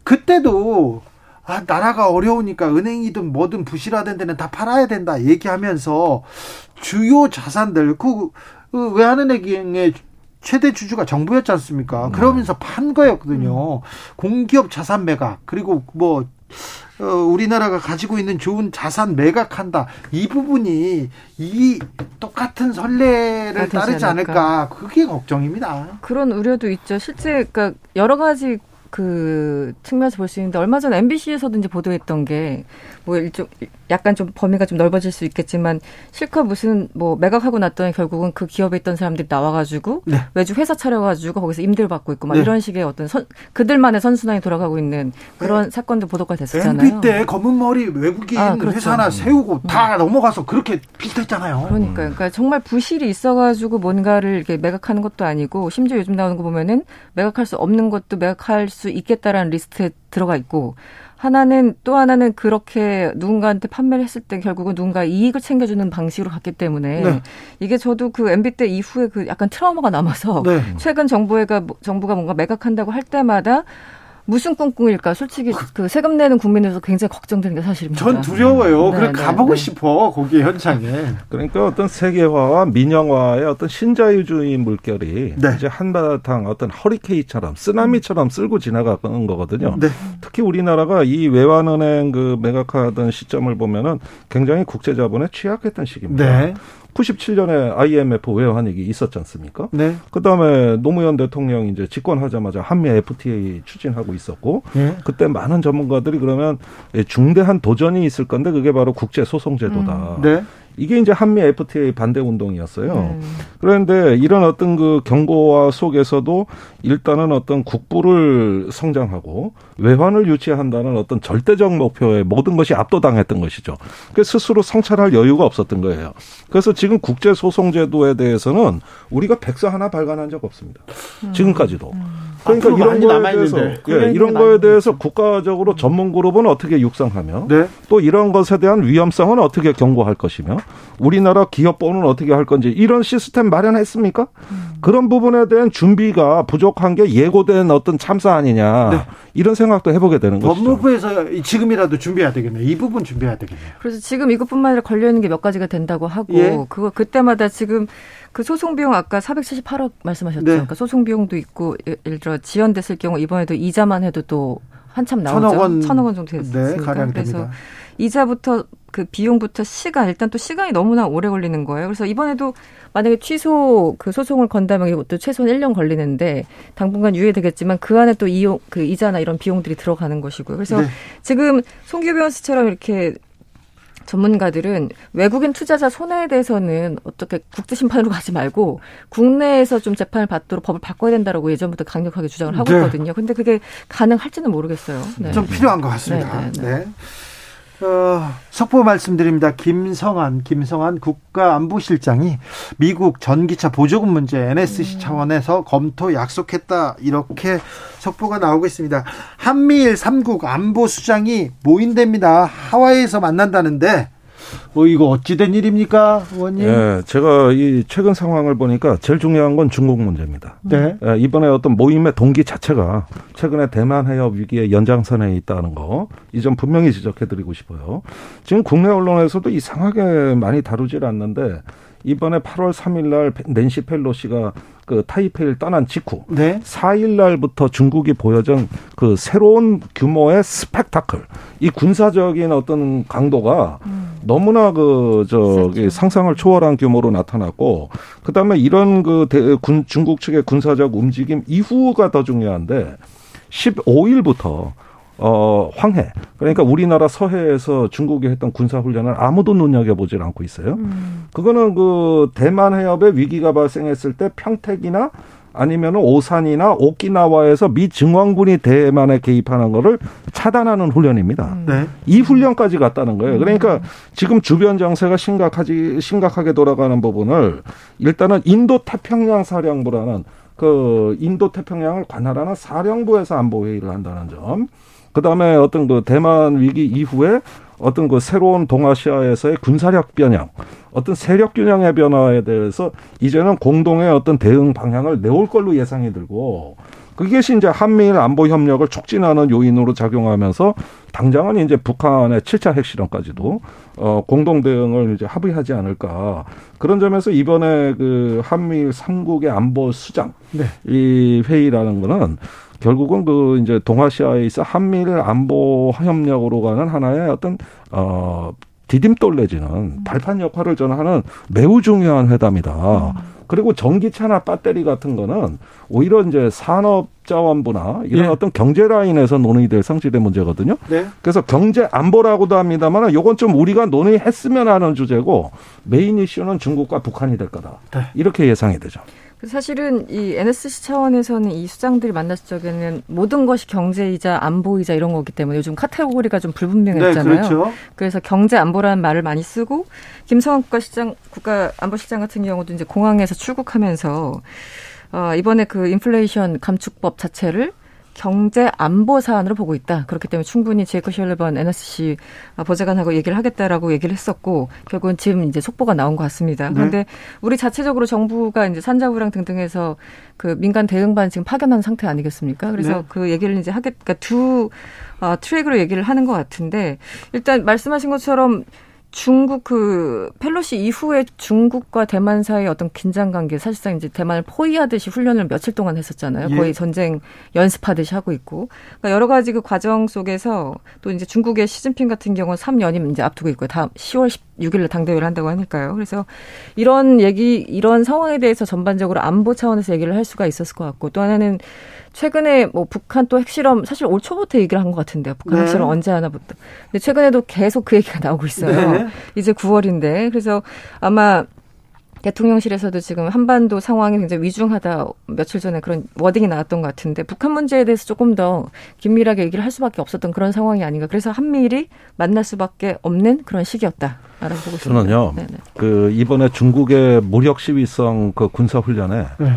그때도 아, 나라가 어려우니까 은행이든 뭐든 부실화된 데는 다 팔아야 된다 얘기하면서 주요 자산들 그, 그 외환은행의 최대 주주가 정부였지 않습니까? 음. 그러면서 판 거였거든요. 음. 공기업 자산 매각 그리고 뭐 어, 우리나라가 가지고 있는 좋은 자산 매각한다. 이 부분이 이 똑같은 선례를 따르지 않을까. 않을까. 그게 걱정입니다. 그런 우려도 있죠. 실제 그러니까 여러 가지 그 측면에서 볼 수 있는데 얼마 전 MBC에서도 이제 보도했던 게 뭐 일종 약간 좀 범위가 좀 넓어질 수 있겠지만 실컷 무슨 뭐 매각하고 났더니 결국은 그 기업에 있던 사람들이 나와가지고 네. 외주 회사 차려가지고 거기서 임대를 받고 있고 막 네. 이런 식의 어떤 선, 그들만의 선순환이 돌아가고 있는 그런 네. 사건도 보도가 됐었잖아요. MB 때 검은 머리 외국인 아, 그렇죠. 회사 하나 세우고 다 음. 넘어가서 그렇게 비슷했잖아요. 그러니까 그러니까 정말 부실이 있어가지고 뭔가를 이렇게 매각하는 것도 아니고 심지어 요즘 나오는 거 보면은 매각할 수 없는 것도 매각할 수 있겠다라는 리스트에 들어가 있고 하나는 또 하나는 그렇게 누군가한테 판매를 했을 때 결국은 누군가 이익을 챙겨주는 방식으로 갔기 때문에 네. 이게 저도 그 MB 때 이후에 그 약간 트라우마가 남아서 네. 최근 정부가 정부가 뭔가 매각한다고 할 때마다 무슨 꿍꿍일까? 솔직히 그 세금 내는 국민으로서 굉장히 걱정되는 게 사실입니다. 전 두려워요. 네, 그래 네, 가보고 네. 싶어 거기 현장에. 그러니까 어떤 세계화와 민영화의 어떤 신자유주의 물결이 네. 이제 한바탕 어떤 허리케인처럼 쓰나미처럼 쓸고 지나가는 거거든요. 네. 특히 우리나라가 이 외환은행 그 매각하던 시점을 보면은 굉장히 국제자본에 취약했던 시기입니다. 네. 97년에 IMF 외환위기 있었지 않습니까? 네. 그다음에 노무현 대통령이 이제 집권하자마자 한미 FTA 추진하고 있었고 네. 그때 많은 전문가들이 그러면 중대한 도전이 있을 건데 그게 바로 국제 소송 제도다. 음. 네. 이게 이제 한미 FTA 반대 운동이었어요. 음. 그런데 이런 어떤 그 경고와 속에서도 일단은 어떤 국부를 성장하고 외환을 유치한다는 어떤 절대적 목표에 모든 것이 압도당했던 것이죠. 그 스스로 성찰할 여유가 없었던 거예요. 그래서 지금 국제 소송 제도에 대해서는 우리가 백서 하나 발간한 적 없습니다. 음. 지금까지도. 음. 그러니까 이런 거에 대해서 예, 이런 거에 대해서 국가적으로 전문 그룹은 어떻게 육성하며 네. 또 이런 것에 대한 위험성은 어떻게 경고할 것이며 우리나라 기업보는 어떻게 할 건지 이런 시스템 마련했습니까? 음. 그런 부분에 대한 준비가 부족한 게 예고된 어떤 참사 아니냐 네. 이런 생각도 해보게 되는 거죠. 법무부에서 지금이라도 준비해야 되겠네요. 이 부분 준비해야 되겠네요. 그래서 지금 이것뿐만 아니라 걸려 있는 게 몇 가지가 된다고 하고 예. 그거 그때마다 지금 그 소송 비용 아까 478억 말씀하셨죠. 네. 그러니까 소송 비용도 있고 예를 들어 지연됐을 경우 이번에도 이자만 해도 또 한참 나오죠. 천억 원, 천억 원 정도 됐으니까. 네, 가량 그래서 됩니다. 이자부터 그 비용부터 시간 일단 또 시간이 너무나 오래 걸리는 거예요. 그래서 이번에도 만약에 취소 그 소송을 건다면 이것도 최소한 1년 걸리는데 당분간 유예되겠지만 그 안에 또 이용 그 이자나 이런 비용들이 들어가는 것이고요. 그래서 네. 지금 송기호 변호사처럼 이렇게 전문가들은 외국인 투자자 손해에 대해서는 어떻게 국제 심판으로 가지 말고 국내에서 좀 재판을 받도록 법을 바꿔야 된다라고 예전부터 강력하게 주장을 하고 네. 있거든요. 근데 그게 가능할지는 모르겠어요. 네. 좀 필요한 것 같습니다. 네. 어, 속보 말씀드립니다. 김성한, 김성한 국가안보실장이 미국 전기차 보조금 문제 NSC 음. 차원에서 검토 약속했다. 이렇게 속보가 나오고 있습니다. 한미일 3국 안보수장이 모인답니다. 하와이에서 만난다는데 어, 이거 어찌된 일입니까, 의원님? 예, 제가 이 최근 상황을 보니까 제일 중요한 건 중국 문제입니다. 네. 예, 이번에 어떤 모임의 동기 자체가 최근에 대만 해협 위기의 연장선에 있다는 거, 이 점 분명히 지적해드리고 싶어요. 지금 국내 언론에서도 이상하게 많이 다루질 않는데, 이번에 8월 3일 날 낸시 펠로시가 그 타이페이를 떠난 직후 네. 4일 날부터 중국이 보여준 그 새로운 규모의 스펙타클 이 군사적인 어떤 강도가 음. 너무나 그 저기 상상을 초월한 규모로 나타났고 그다음에 이런 그 대, 군, 중국 측의 군사적 움직임 이후가 더 중요한데 15일부터 어, 황해. 그러니까 우리나라 서해에서 중국이 했던 군사훈련을 아무도 눈여겨보질 않고 있어요. 음. 그거는 그 대만 해협에 위기가 발생했을 때 평택이나 아니면 오산이나 오키나와에서 미 증왕군이 대만에 개입하는 거를 차단하는 훈련입니다. 음. 네. 이 훈련까지 갔다는 거예요. 그러니까 음. 지금 주변 정세가 심각하지 심각하게 돌아가는 부분을 일단은 인도 태평양 사령부라는 그 인도 태평양을 관할하는 사령부에서 안보 회의를 한다는 점. 그 다음에 어떤 그 대만 위기 이후에 어떤 그 새로운 동아시아에서의 군사력 변형, 어떤 세력 균형의 변화에 대해서 이제는 공동의 어떤 대응 방향을 내올 걸로 예상이 들고 그것이 이제 한미일 안보 협력을 촉진하는 요인으로 작용하면서 당장은 이제 북한의 7차 핵실험까지도 어 공동 대응을 이제 합의하지 않을까 그런 점에서 이번에 그 한미일 삼국의 안보 수장 네. 이 회의라는 거는 결국은 그 이제 동아시아에 있어 한미일 안보 협력으로 가는 하나의 어떤 어 디딤돌 내지는 발판 역할을 저는 하는 매우 중요한 회담이다. 음. 그리고 전기차나 배터리 같은 거는 오히려 이제 산업 자원부나 이런 네. 어떤 경제 라인에서 논의될 성질의 문제거든요. 네. 그래서 경제 안보라고도 합니다만 요건 좀 우리가 논의했으면 하는 주제고 메인 이슈는 중국과 북한이 될 거다. 네. 이렇게 예상이 되죠. 사실은 이 NSC 차원에서는 이 수장들이 만났을 적에는 모든 것이 경제이자 안보이자 이런 거기 때문에 요즘 카테고리가 좀 불분명했잖아요. 네, 그렇죠. 그래서 경제 안보라는 말을 많이 쓰고 김성환 국가시장 국가안보실장 같은 경우도 이제 공항에서 출국하면서 어, 이번에 그 인플레이션 감축법 자체를 경제 안보 사안으로 보고 있다. 그렇기 때문에 충분히 제이크 셜리번 NSC 보좌관하고 얘기를 하겠다라고 얘기를 했었고 결국은 지금 이제 속보가 나온 것 같습니다. 네. 그런데 우리 자체적으로 정부가 이제 산자부랑 등등해서 그 민간 대응반 지금 파견한 상태 아니겠습니까? 그래서 네. 그 얘기를 이제 하겠 그러니까 두 어, 트랙으로 얘기를 하는 것 같은데 일단 말씀하신 것처럼 중국 그 펠로시 이후에 중국과 대만 사이의 어떤 긴장 관계 사실상 이제 대만을 포위하듯이 훈련을 며칠 동안 했었잖아요. 예. 거의 전쟁 연습하듯이 하고 있고. 그러니까 여러 가지 그 과정 속에서 또 이제 중국의 시진핑 같은 경우는 3년이 이제 앞두고 있고요. 다음 10월 16일에 당대회를 한다고 하니까요. 그래서 이런 얘기 이런 상황에 대해서 전반적으로 안보 차원에서 얘기를 할 수가 있었을 것 같고 또 하나는 최근에 뭐 북한 또 핵실험 사실 올 초부터 얘기를 한 것 같은데요. 북한 네. 핵실험 언제 하나부터. 근데 최근에도 계속 그 얘기가 나오고 있어요. 네. 이제 9월인데 그래서 아마 대통령실에서도 지금 한반도 상황이 굉장히 위중하다 며칠 전에 그런 워딩이 나왔던 것 같은데 북한 문제에 대해서 조금 더 긴밀하게 얘기를 할 수밖에 없었던 그런 상황이 아닌가. 그래서 한미일이 만날 수밖에 없는 그런 시기였다. 알아보고 있습니다. 저는요. 네네. 그 이번에 중국의 무력 시위성 그 군사 훈련에 네.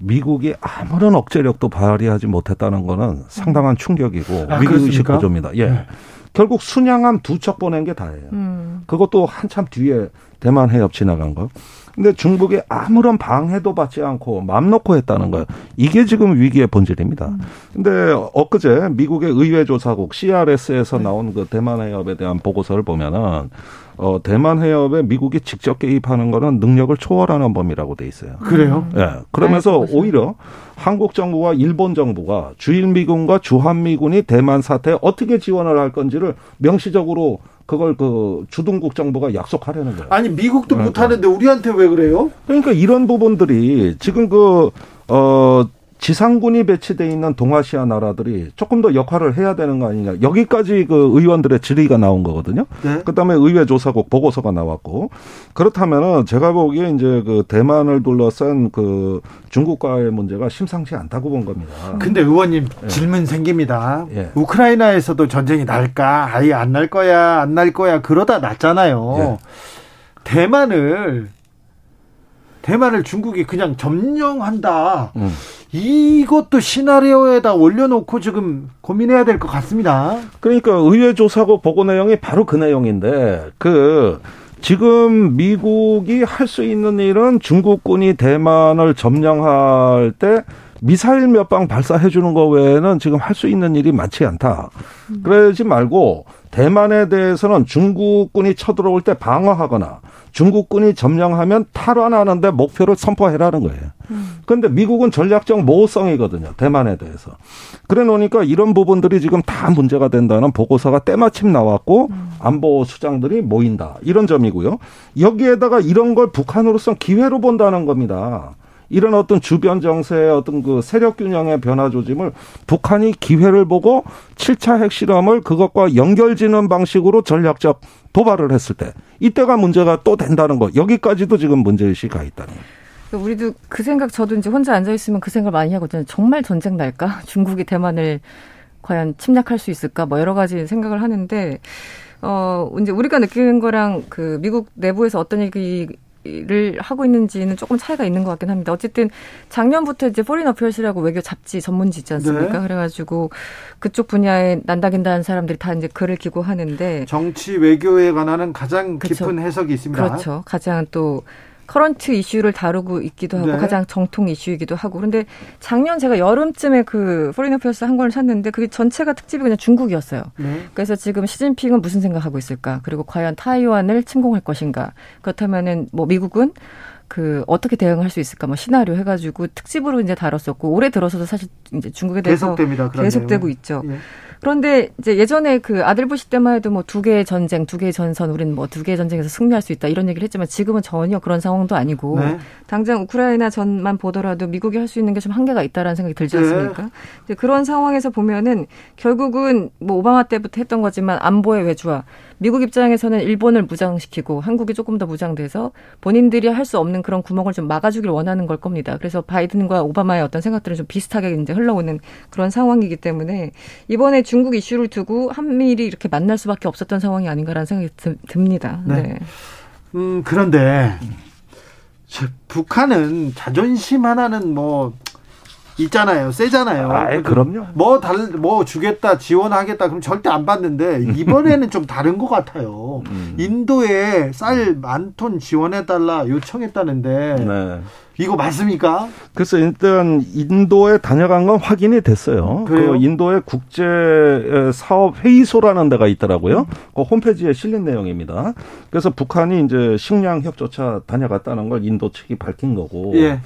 미국이 아무런 억제력도 발휘하지 못했다는 거는 상당한 충격이고 아, 위기의식 구조입니다. 예. 네. 결국 순양함 두 척 보낸 게 다예요. 음. 그것도 한참 뒤에 대만 해협 지나간 거. 근데 중국이 아무런 방해도 받지 않고 맘 놓고 했다는 거예요. 이게 지금 위기의 본질입니다. 음. 근데 엊그제 미국의 의회 조사국 CRS에서 네. 나온 그 대만 해협에 대한 보고서를 보면은 어, 대만 해협에 미국이 직접 개입하는 거는 능력을 초월하는 범위라고 돼 있어요. 그래요? 예. 네, 그러면서 네, 오히려 한국 정부와 일본 정부가 주일미군과 주한미군이 대만 사태에 어떻게 지원을 할 건지를 명시적으로 그걸 그 주둔국 정부가 약속하려는 거예요. 아니 미국도 그러니까. 못하는데 우리한테 왜 그래요? 그러니까 이런 부분들이 지금 그 어. 지상군이 배치돼 있는 동아시아 나라들이 조금 더 역할을 해야 되는 거 아니냐. 여기까지 그 의원들의 질의가 나온 거거든요. 네. 그다음에 의회 조사국 보고서가 나왔고 그렇다면은 제가 보기에 이제 그 대만을 둘러싼 그 중국과의 문제가 심상치 않다고 본 겁니다. 근데 의원님 예. 질문 생깁니다. 예. 우크라이나에서도 전쟁이 날까? 아예 안 날 거야, 안 날 거야. 그러다 났잖아요. 예. 대만을 대만을 중국이 그냥 점령한다. 음. 이것도 시나리오에다 올려놓고 지금 고민해야 될 것 같습니다. 그러니까 의회 조사국 보고 내용이 바로 그 내용인데 그 지금 미국이 할 수 있는 일은 중국군이 대만을 점령할 때 미사일 몇 방 발사해 주는 거 외에는 지금 할 수 있는 일이 많지 않다. 그러지 말고 대만에 대해서는 중국군이 쳐들어올 때 방어하거나 중국군이 점령하면 탈환하는데 목표를 선포해라는 거예요. 그런데 미국은 전략적 모호성이거든요. 대만에 대해서. 그래 놓으니까 이런 부분들이 지금 다 문제가 된다는 보고서가 때마침 나왔고 안보 수장들이 모인다. 이런 점이고요. 여기에다가 이런 걸 북한으로서 기회로 본다는 겁니다. 이런 어떤 주변 정세의 어떤 그 세력 균형의 변화 조짐을 북한이 기회를 보고 7차 핵실험을 그것과 연결지는 방식으로 전략적 도발을 했을 때 이때가 문제가 또 된다는 거 여기까지도 지금 문제의식이 가 있다는. 우리도 그 생각 저도 이제 혼자 앉아 있으면 그 생각 많이 하거든요. 정말 전쟁 날까? 중국이 대만을 과연 침략할 수 있을까? 뭐 여러 가지 생각을 하는데 어 이제 우리가 느끼는 거랑 그 미국 내부에서 어떤 얘기 를 하고 있는지는 조금 차이가 있는 것 같긴 합니다. 어쨌든 작년부터 이제 Foreign Affairs라고 외교 잡지 전문지 있지 않습니까? 네. 그래가지고 그쪽 분야에 난다긴다는 사람들이 다 이제 글을 기고하는데 정치 외교에 관한 가장 깊은 그렇죠. 해석이 있습니다. 그렇죠. 가장 또 current 이슈를 다루고 있기도 하고 네. 가장 정통 이슈이기도 하고 그런데 작년 제가 여름쯤에 그 Foreign Affairs 한 권을 샀는데 그게 전체가 특집이 그냥 중국이었어요. 네. 그래서 지금 시진핑은 무슨 생각하고 있을까? 그리고 과연 타이완을 침공할 것인가? 그렇다면은 뭐 미국은 그 어떻게 대응할 수 있을까 뭐 시나리오 해가지고 특집으로 이제 다뤘었고 올해 들어서도 사실 이제 중국에 대해서 계속됩니다. 계속되고 있죠. 예. 그런데 이제 예전에 그 아들 부시 때만 해도 뭐 두 개의 전쟁, 두 개의 전선, 우리는 뭐 두 개의 전쟁에서 승리할 수 있다 이런 얘기를 했지만 지금은 전혀 그런 상황도 아니고 네. 당장 우크라이나 전만 보더라도 미국이 할 수 있는 게 좀 한계가 있다라는 생각이 들지 네. 않습니까? 네. 그런 상황에서 보면은 결국은 뭐 오바마 때부터 했던 거지만 안보의 외주화 미국 입장에서는 일본을 무장시키고 한국이 조금 더 무장돼서 본인들이 할 수 없는 그런 구멍을 좀 막아주길 원하는 걸 겁니다. 그래서 바이든과 오바마의 어떤 생각들은 좀 비슷하게 이제 흘러오는 그런 상황이기 때문에 이번에 중국 이슈를 두고 한미일이 이렇게 만날 수밖에 없었던 상황이 아닌가라는 생각이 듭니다. 네. 네. 음, 그런데 북한은 자존심 하나는 뭐 있잖아요. 세잖아요. 아, 그럼요. 뭐 달, 뭐 주겠다, 지원하겠다, 그럼 절대 안 받는데, 이번에는 좀 다른 것 같아요. 음. 인도에 쌀 만 톤 지원해달라 요청했다는데, 네. 이거 맞습니까? 그래서 일단 인도에 다녀간 건 확인이 됐어요. 그래요? 그 인도의 국제 사업 회의소라는 데가 있더라고요. 음. 그 홈페이지에 실린 내용입니다. 그래서 북한이 이제 식량 협조차 다녀갔다는 걸 인도 측이 밝힌 거고. 예.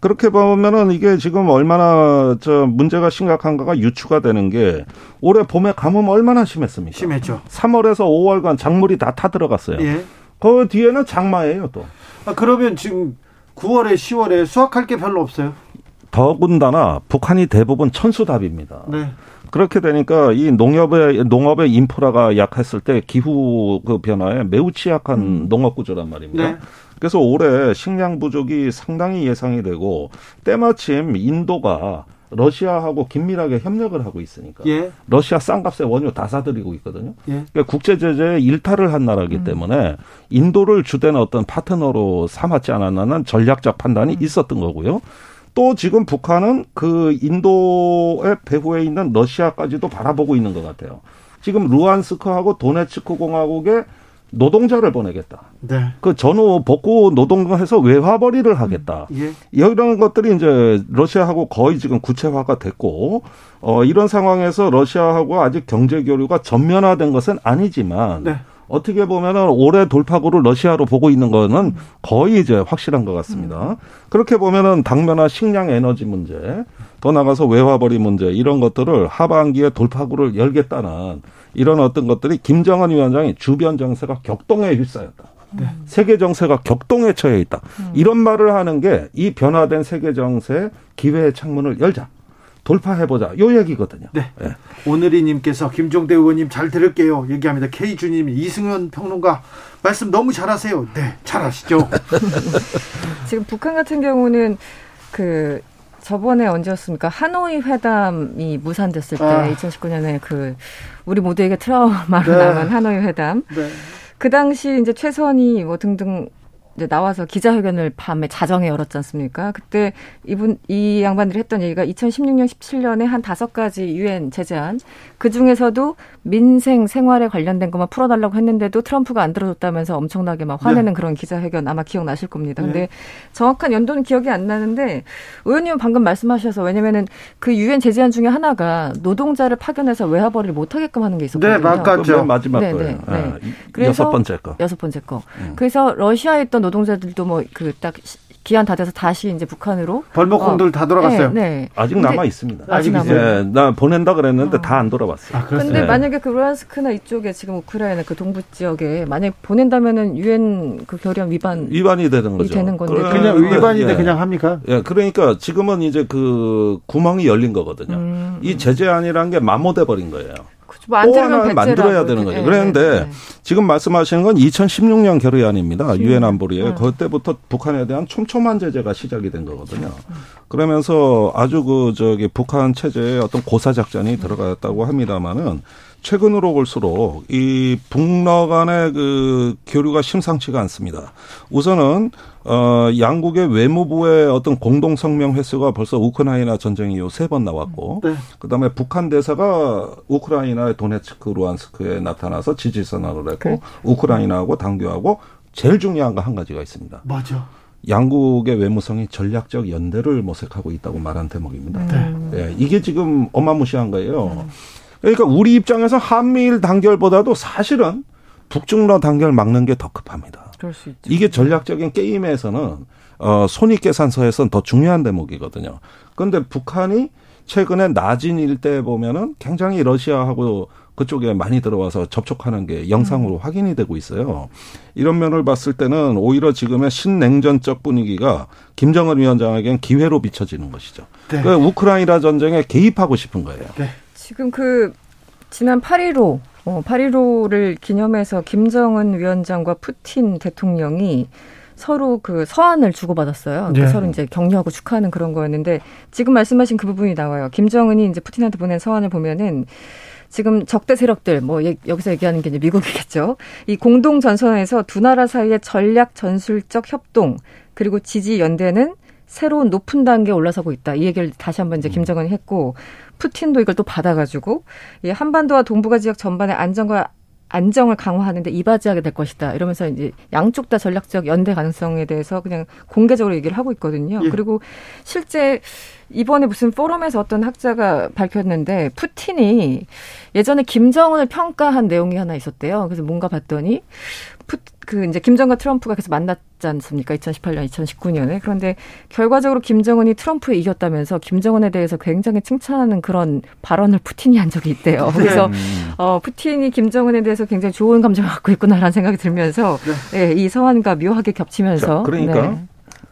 그렇게 보면은 이게 지금 얼마나 저 문제가 심각한가가 유추가 되는 게 올해 봄에 가뭄 얼마나 심했습니까? 심했죠. 3월에서 5월간 작물이 다 타 들어갔어요. 예. 그 뒤에는 장마예요, 또. 아, 그러면 지금 9월에 10월에 수확할 게 별로 없어요? 더군다나 북한이 대부분 천수답입니다. 네. 그렇게 되니까 이 농업의 농업의 인프라가 약했을 때 기후 그 변화에 매우 취약한 음. 농업 구조란 말입니다. 네. 그래서 올해 식량 부족이 상당히 예상이 되고 때마침 인도가 러시아하고 긴밀하게 협력을 하고 있으니까 예. 러시아 싼값에 원유 다 사들이고 있거든요. 예. 그러니까 국제 제재에 일탈을 한 나라이기 음. 때문에 인도를 주된 어떤 파트너로 삼았지 않았나는 전략적 판단이 음. 있었던 거고요. 또 지금 북한은 그 인도의 배후에 있는 러시아까지도 바라보고 있는 것 같아요. 지금 루안스크하고 도네츠크 공화국에 노동자를 보내겠다. 네. 그 전후 복구 노동해서 외화벌이를 하겠다. 음, 예. 이런 것들이 이제 러시아하고 거의 지금 구체화가 됐고 어 이런 상황에서 러시아하고 아직 경제 교류가 전면화된 것은 아니지만 네. 어떻게 보면은 올해 돌파구를 러시아로 보고 있는 거는 거의 이제 확실한 것 같습니다. 음. 그렇게 보면은 당면화 식량 에너지 문제, 더 나가서 외화벌이 문제 이런 것들을 하반기에 돌파구를 열겠다는 이런 어떤 것들이 김정은 위원장이 주변 정세가 격동에 휩싸였다. 네. 세계 정세가 격동에 처해 있다. 음. 이런 말을 하는 게 이 변화된 세계 정세 기회의 창문을 열자. 돌파해보자. 요 얘기거든요. 네. 네. 오늘이님께서 김종대 의원님 잘 들을게요. 얘기합니다. K주님, 이승현 평론가 말씀 너무 잘하세요. 네, 잘하시죠. (laughs) (laughs) 지금 북한 같은 경우는 그 저번에 언제였습니까? 하노이 회담이 무산됐을 때 아. 2019년에 그 우리 모두에게 트라우마로 네. 남은 하노이 회담. 네. 그 당시 이제 최선이 뭐 등등 이제 나와서 기자회견을 밤에 자정에 열었지 않습니까? 그때 이분 이 양반들이 했던 얘기가 2016년 17년에 한 다섯 가지 유엔 제재안 그 중에서도 민생 생활에 관련된 것만 풀어달라고 했는데도 트럼프가 안 들어줬다면서 엄청나게 막 화내는 네. 그런 기자회견 아마 기억나실 겁니다. 근데 네. 정확한 연도는 기억이 안 나는데 의원님은 방금 말씀하셔서 왜냐면은 그 유엔 제재안 중에 하나가 노동자를 파견해서 외화벌이를 못하게끔 하는 게 있었거든요. 네, 맞죠. 마지막 네, 거예요. 네, 네. 네. 여섯 번째 거. 여섯 번째 거. 음. 그래서 러시아에 있던 노동자들도 뭐 그 딱 기한 다 돼서 다시 이제 북한으로 벌목공들 어. 다 돌아갔어요. 네, 네. 아직 남아 있습니다. 아직 이제 나 보낸다 그랬는데 어. 다안 돌아왔어요. 아, 그런데 네. 만약에 그 루안스크나 이쪽에 지금 우크라이나 그 동부 지역에 만약 보낸다면은 유엔 그 결의안 위반 위반이 되는 거죠. 되는 건데 그냥 위반이 돼 그냥 합니까? 예, 그러니까 지금은 이제 그 구멍이 열린 거거든요. 음. 이 제재안이라는 게 마모돼 버린 거예요. 또 하나 만들어야 되는 거죠. 네, 그런데 네, 네. 지금 말씀하시는 건 2016년 결의안입니다. 유엔 안보리에 네. 그때부터 북한에 대한 촘촘한 제재가 시작이 된 거거든요. 그러면서 아주 그 저기 북한 체제에 어떤 고사 작전이 들어갔다고 합니다마는 최근으로 볼수록 이 북러 간의 그 교류가 심상치가 않습니다. 우선은 어 양국의 외무부의 어떤 공동 성명 횟수가 벌써 우크라이나 전쟁 이후 세 번 나왔고 네. 그다음에 북한 대사가 우크라이나의 도네츠크 루안스크에 나타나서 지지 선언을 했고 그 우크라이나하고 당교하고 제일 중요한 거 한 가지가 있습니다. 맞아. 양국의 외무성이 전략적 연대를 모색하고 있다고 말한 대목입니다. 네. 네. 이게 지금 어마무시한 거예요. 음. 그러니까 우리 입장에서 한미일 단결보다도 사실은 북중러 단결 막는 게 더 급합니다. 이게 전략적인 게임에서는 어, 손익 계산서에서는 더 중요한 대목이거든요. 그런데 북한이 최근에 나진 일대 보면은 굉장히 러시아하고 그쪽에 많이 들어와서 접촉하는 게 영상으로 음. 확인이 되고 있어요. 이런 면을 봤을 때는 오히려 지금의 신냉전적 분위기가 김정은 위원장에겐 기회로 비춰지는 것이죠. 네. 그 우크라이나 전쟁에 개입하고 싶은 거예요. 네. 지금 그 지난 8.15 어, 8.15를 기념해서 김정은 위원장과 푸틴 대통령이 서로 그 서한을 주고받았어요. 네. 서로 이제 격려하고 축하하는 그런 거였는데 지금 말씀하신 그 부분이 나와요. 김정은이 이제 푸틴한테 보낸 서한을 보면은 지금 적대 세력들 뭐 여기서 얘기하는 게 이제 미국이겠죠. 이 공동 전선에서 두 나라 사이의 전략 전술적 협동 그리고 지지 연대는 새로운 높은 단계에 올라서고 있다. 이 얘기를 다시 한번 이제 음. 김정은이 했고 푸틴도 이걸 또 받아가지고 이 한반도와 동북아 지역 전반의 안정과 안정을 강화하는데 이바지하게 될 것이다. 이러면서 이제 양쪽 다 전략적 연대 가능성에 대해서 그냥 공개적으로 얘기를 하고 있거든요. 예. 그리고 실제 이번에 무슨 포럼에서 어떤 학자가 밝혔는데 푸틴이 예전에 김정은을 평가한 내용이 하나 있었대요. 그래서 뭔가 봤더니 푸, 그 이제 김정과 트럼프가 계속 만났지 않습니까? 2018년, 2019년에. 그런데 결과적으로 김정은이 트럼프에 이겼다면서 김정은에 대해서 굉장히 칭찬하는 그런 발언을 푸틴이 한 적이 있대요. 네. 그래서 어, 푸틴이 김정은에 대해서 굉장히 좋은 감정을 갖고 있구나라는 생각이 들면서 네. 네, 이 서한과 묘하게 겹치면서 자, 그러니까 네.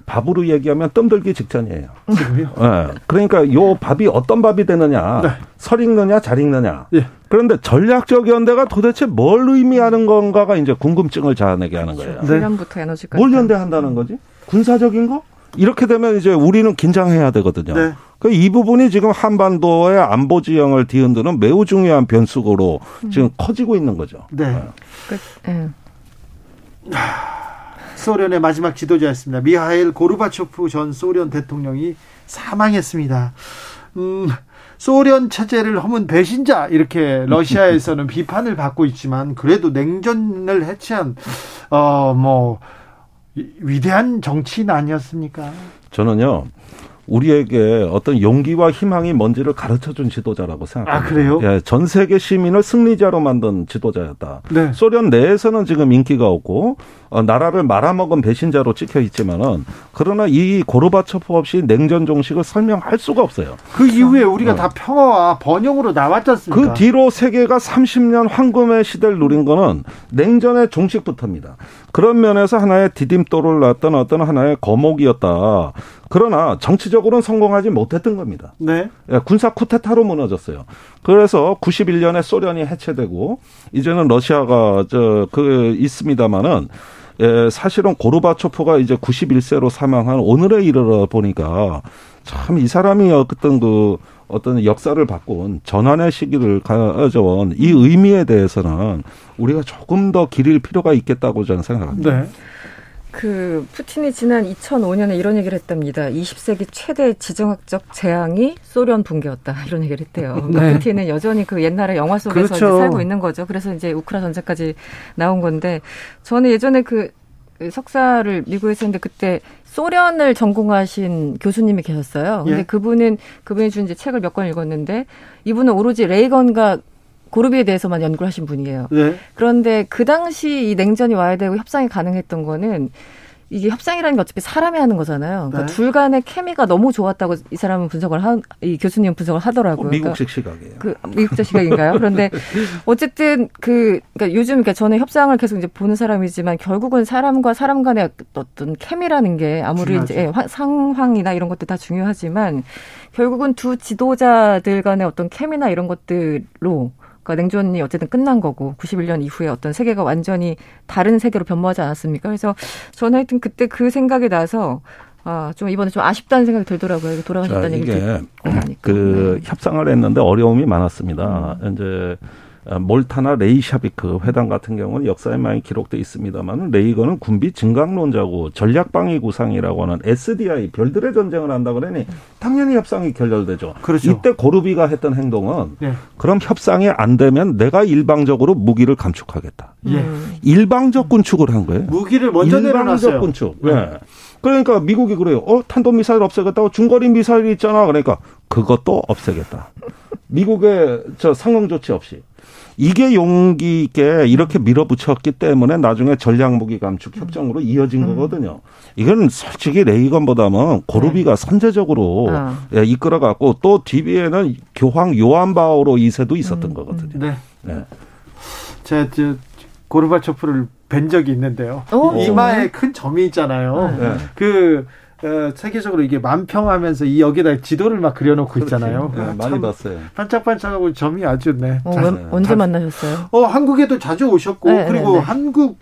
밥으로 얘기하면 뜸들기 직전이에요. 지금요? 네. 그러니까 요 밥이 어떤 밥이 되느냐, 네. 설 익느냐, 잘 익느냐. 예. 그런데 전략적 연대가 도대체 뭘 의미하는 건가가 이제 궁금증을 자아내게 하는 거예요. 네. 부터 에너지까지. 뭘 연대한다는 거지? 군사적인 거? 이렇게 되면 이제 우리는 긴장해야 되거든요. 네. 그이 부분이 지금 한반도의 안보 지형을 뒤흔드는 매우 중요한 변수로 음. 지금 커지고 있는 거죠. 네. 네. 그, 네. 소련의 마지막 지도자였습니다. 미하일 고르바초프 전 소련 대통령이 사망했습니다. 음, 소련 체제를 허문 배신자 이렇게 러시아에서는 (laughs) 비판을 받고 있지만 그래도 냉전을 해체한 어 뭐 위대한 정치인 아니었습니까? 저는요. 우리에게 어떤 용기와 희망이 뭔지를 가르쳐 준 지도자라고 생각합니다. 아, 그래요? 예, 전 세계 시민을 승리자로 만든 지도자였다. 네. 소련 내에서는 지금 인기가 없고 어, 나라를 말아먹은 배신자로 찍혀 있지만은 그러나 이 고르바초프 없이 냉전 종식을 설명할 수가 없어요. 그 이후에 우리가 어. 다 평화와 번영으로 나왔지 않습니까? 그 뒤로 세계가 30년 황금의 시대를 누린 거는 냉전의 종식부터입니다. 그런 면에서 하나의 디딤돌을 놨던 어떤 하나의 거목이었다. 그러나 정치적으로는 성공하지 못했던 겁니다. 네. 예, 군사 쿠데타로 무너졌어요. 그래서 91년에 소련이 해체되고 이제는 러시아가 저 그 있습니다마는 예, 사실은 고르바초프가 이제 91세로 사망한 오늘에 이르러 보니까 참 이 사람이 어떤 그 어떤 역사를 바꾼 전환의 시기를 가져온 이 의미에 대해서는 우리가 조금 더 기릴 필요가 있겠다고 저는 생각합니다. 네. 그 푸틴이 지난 2005년에 이런 얘기를 했답니다. 20세기 최대 지정학적 재앙이 소련 붕괴였다 (laughs) 이런 얘기를 했대요. 그러니까 네. 푸틴은 여전히 그 옛날의 영화 속에서 그렇죠. 살고 있는 거죠. 그래서 이제 우크라 전쟁까지 나온 건데 저는 예전에 그 석사를 미국에서 했는데 그때 소련을 전공하신 교수님이 계셨어요. 근데 예. 그분은 그분이 준 이제 책을 몇 권 읽었는데 이분은 오로지 레이건과 고르비에 대해서만 연구를 하신 분이에요. 네. 그런데 그 당시 이 냉전이 와야 되고 협상이 가능했던 거는 이게 협상이라는 게 어차피 사람이 하는 거잖아요. 그러니까 네. 둘 간의 케미가 너무 좋았다고 이 사람은 분석을 한, 이 교수님은 분석을 하더라고요. 미국식 그러니까 시각이에요. 그 미국적 시각인가요? 그런데 (laughs) 어쨌든 그, 그러니까 요즘 그러니까 저는 협상을 계속 이제 보는 사람이지만 결국은 사람과 사람 간의 어떤 케미라는 게 아무리 중요하죠. 이제 상황이나 이런 것도 다 중요하지만 결국은 두 지도자들 간의 어떤 케미나 이런 것들로 그러니까 냉전이 어쨌든 끝난 거고 91년 이후에 어떤 세계가 완전히 다른 세계로 변모하지 않았습니까? 그래서 저는 하여튼 그때 그 생각이 나서 아, 좀 이번에 좀 아쉽다는 생각이 들더라고요. 돌아가셨다는 얘기 듣고 그 네. 협상을 했는데 어려움이 많았습니다. 음. 이제 어, 몰타나 레이샤비크 회담 같은 경우는 역사에 많이 기록돼 있습니다만 레이건은 군비 증강론자고 전략방위 구상이라고 하는 SDI 별들의 전쟁을 한다 그러니 당연히 협상이 결렬되죠. 그렇죠. 이때 고르비가 했던 행동은 네. 그럼 협상이 안 되면 내가 일방적으로 무기를 감축하겠다. 예. 일방적 군축을 한 거예요. 무기를 먼저 일방적 군축. 네. 네. 그러니까 미국이 그래요. 어 탄도 미사일 없애겠다고 중거리 미사일이 있잖아. 그러니까 그것도 없애겠다. 미국의 저 상응 조치 없이 이게 용기 있게 이렇게 밀어붙였기 때문에 나중에 전략 무기 감축 협정으로 이어진 음. 거거든요. 이건 솔직히 레이건보다는 고르비가 네. 선제적으로 어. 예, 이끌어갔고 또 뒤에는 교황 요한 바오로 2세도 있었던 음. 거거든요. 네. 네. 제가 저 고르바초프를 뵌 적이 있는데요. 오. 이마에 큰 점이 있잖아요. 네. 그 어, 세계적으로 이게 만평하면서 이 여기다 지도를 막 그려놓고 있잖아요. 네, 많이 봤어요. 반짝반짝하고 점이 아주 네. 어, 자, 언제 자, 만나셨어요? 어 한국에도 자주 오셨고 네, 그리고 네, 네. 한국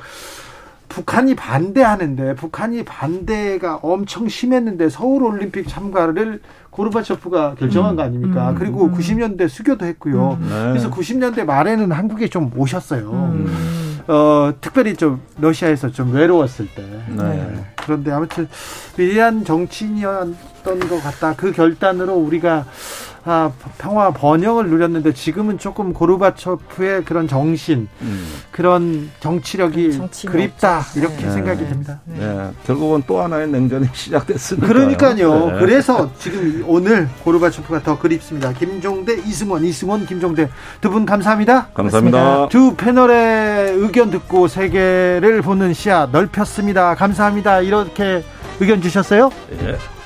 북한이 반대하는데 북한이 반대가 엄청 심했는데 서울 올림픽 참가를 고르바초프가 결정한 음. 거 아닙니까? 음. 그리고 음. 90년대 수교도 했고요. 음. 네. 그래서 90년대 말에는 한국에 좀 오셨어요. 음. 어, 특별히 좀 러시아에서 좀 외로웠을 때. 네. 네. 그런데 아무튼 위대한 정치인이었던 것 같다. 그 결단으로 우리가 아, 평화 번영을 누렸는데 지금은 조금 고르바초프의 그런 정신, 음. 그런 정치력이 그립다 이렇게 네. 생각이 됩니다. 네. 네. 결국은 또 하나의 냉전이 (laughs) 시작됐으니까. 그러니까요. 네. 그래서 지금 오늘 고르바초프가 더 그립습니다. 김종대, 이승원, 이승원, 김종대 두분 감사합니다. 감사합니다. 두 패널의 의견 듣고 세계를 보는 시야 넓혔습니다. 감사합니다. 이렇게 의견 주셨어요? 예.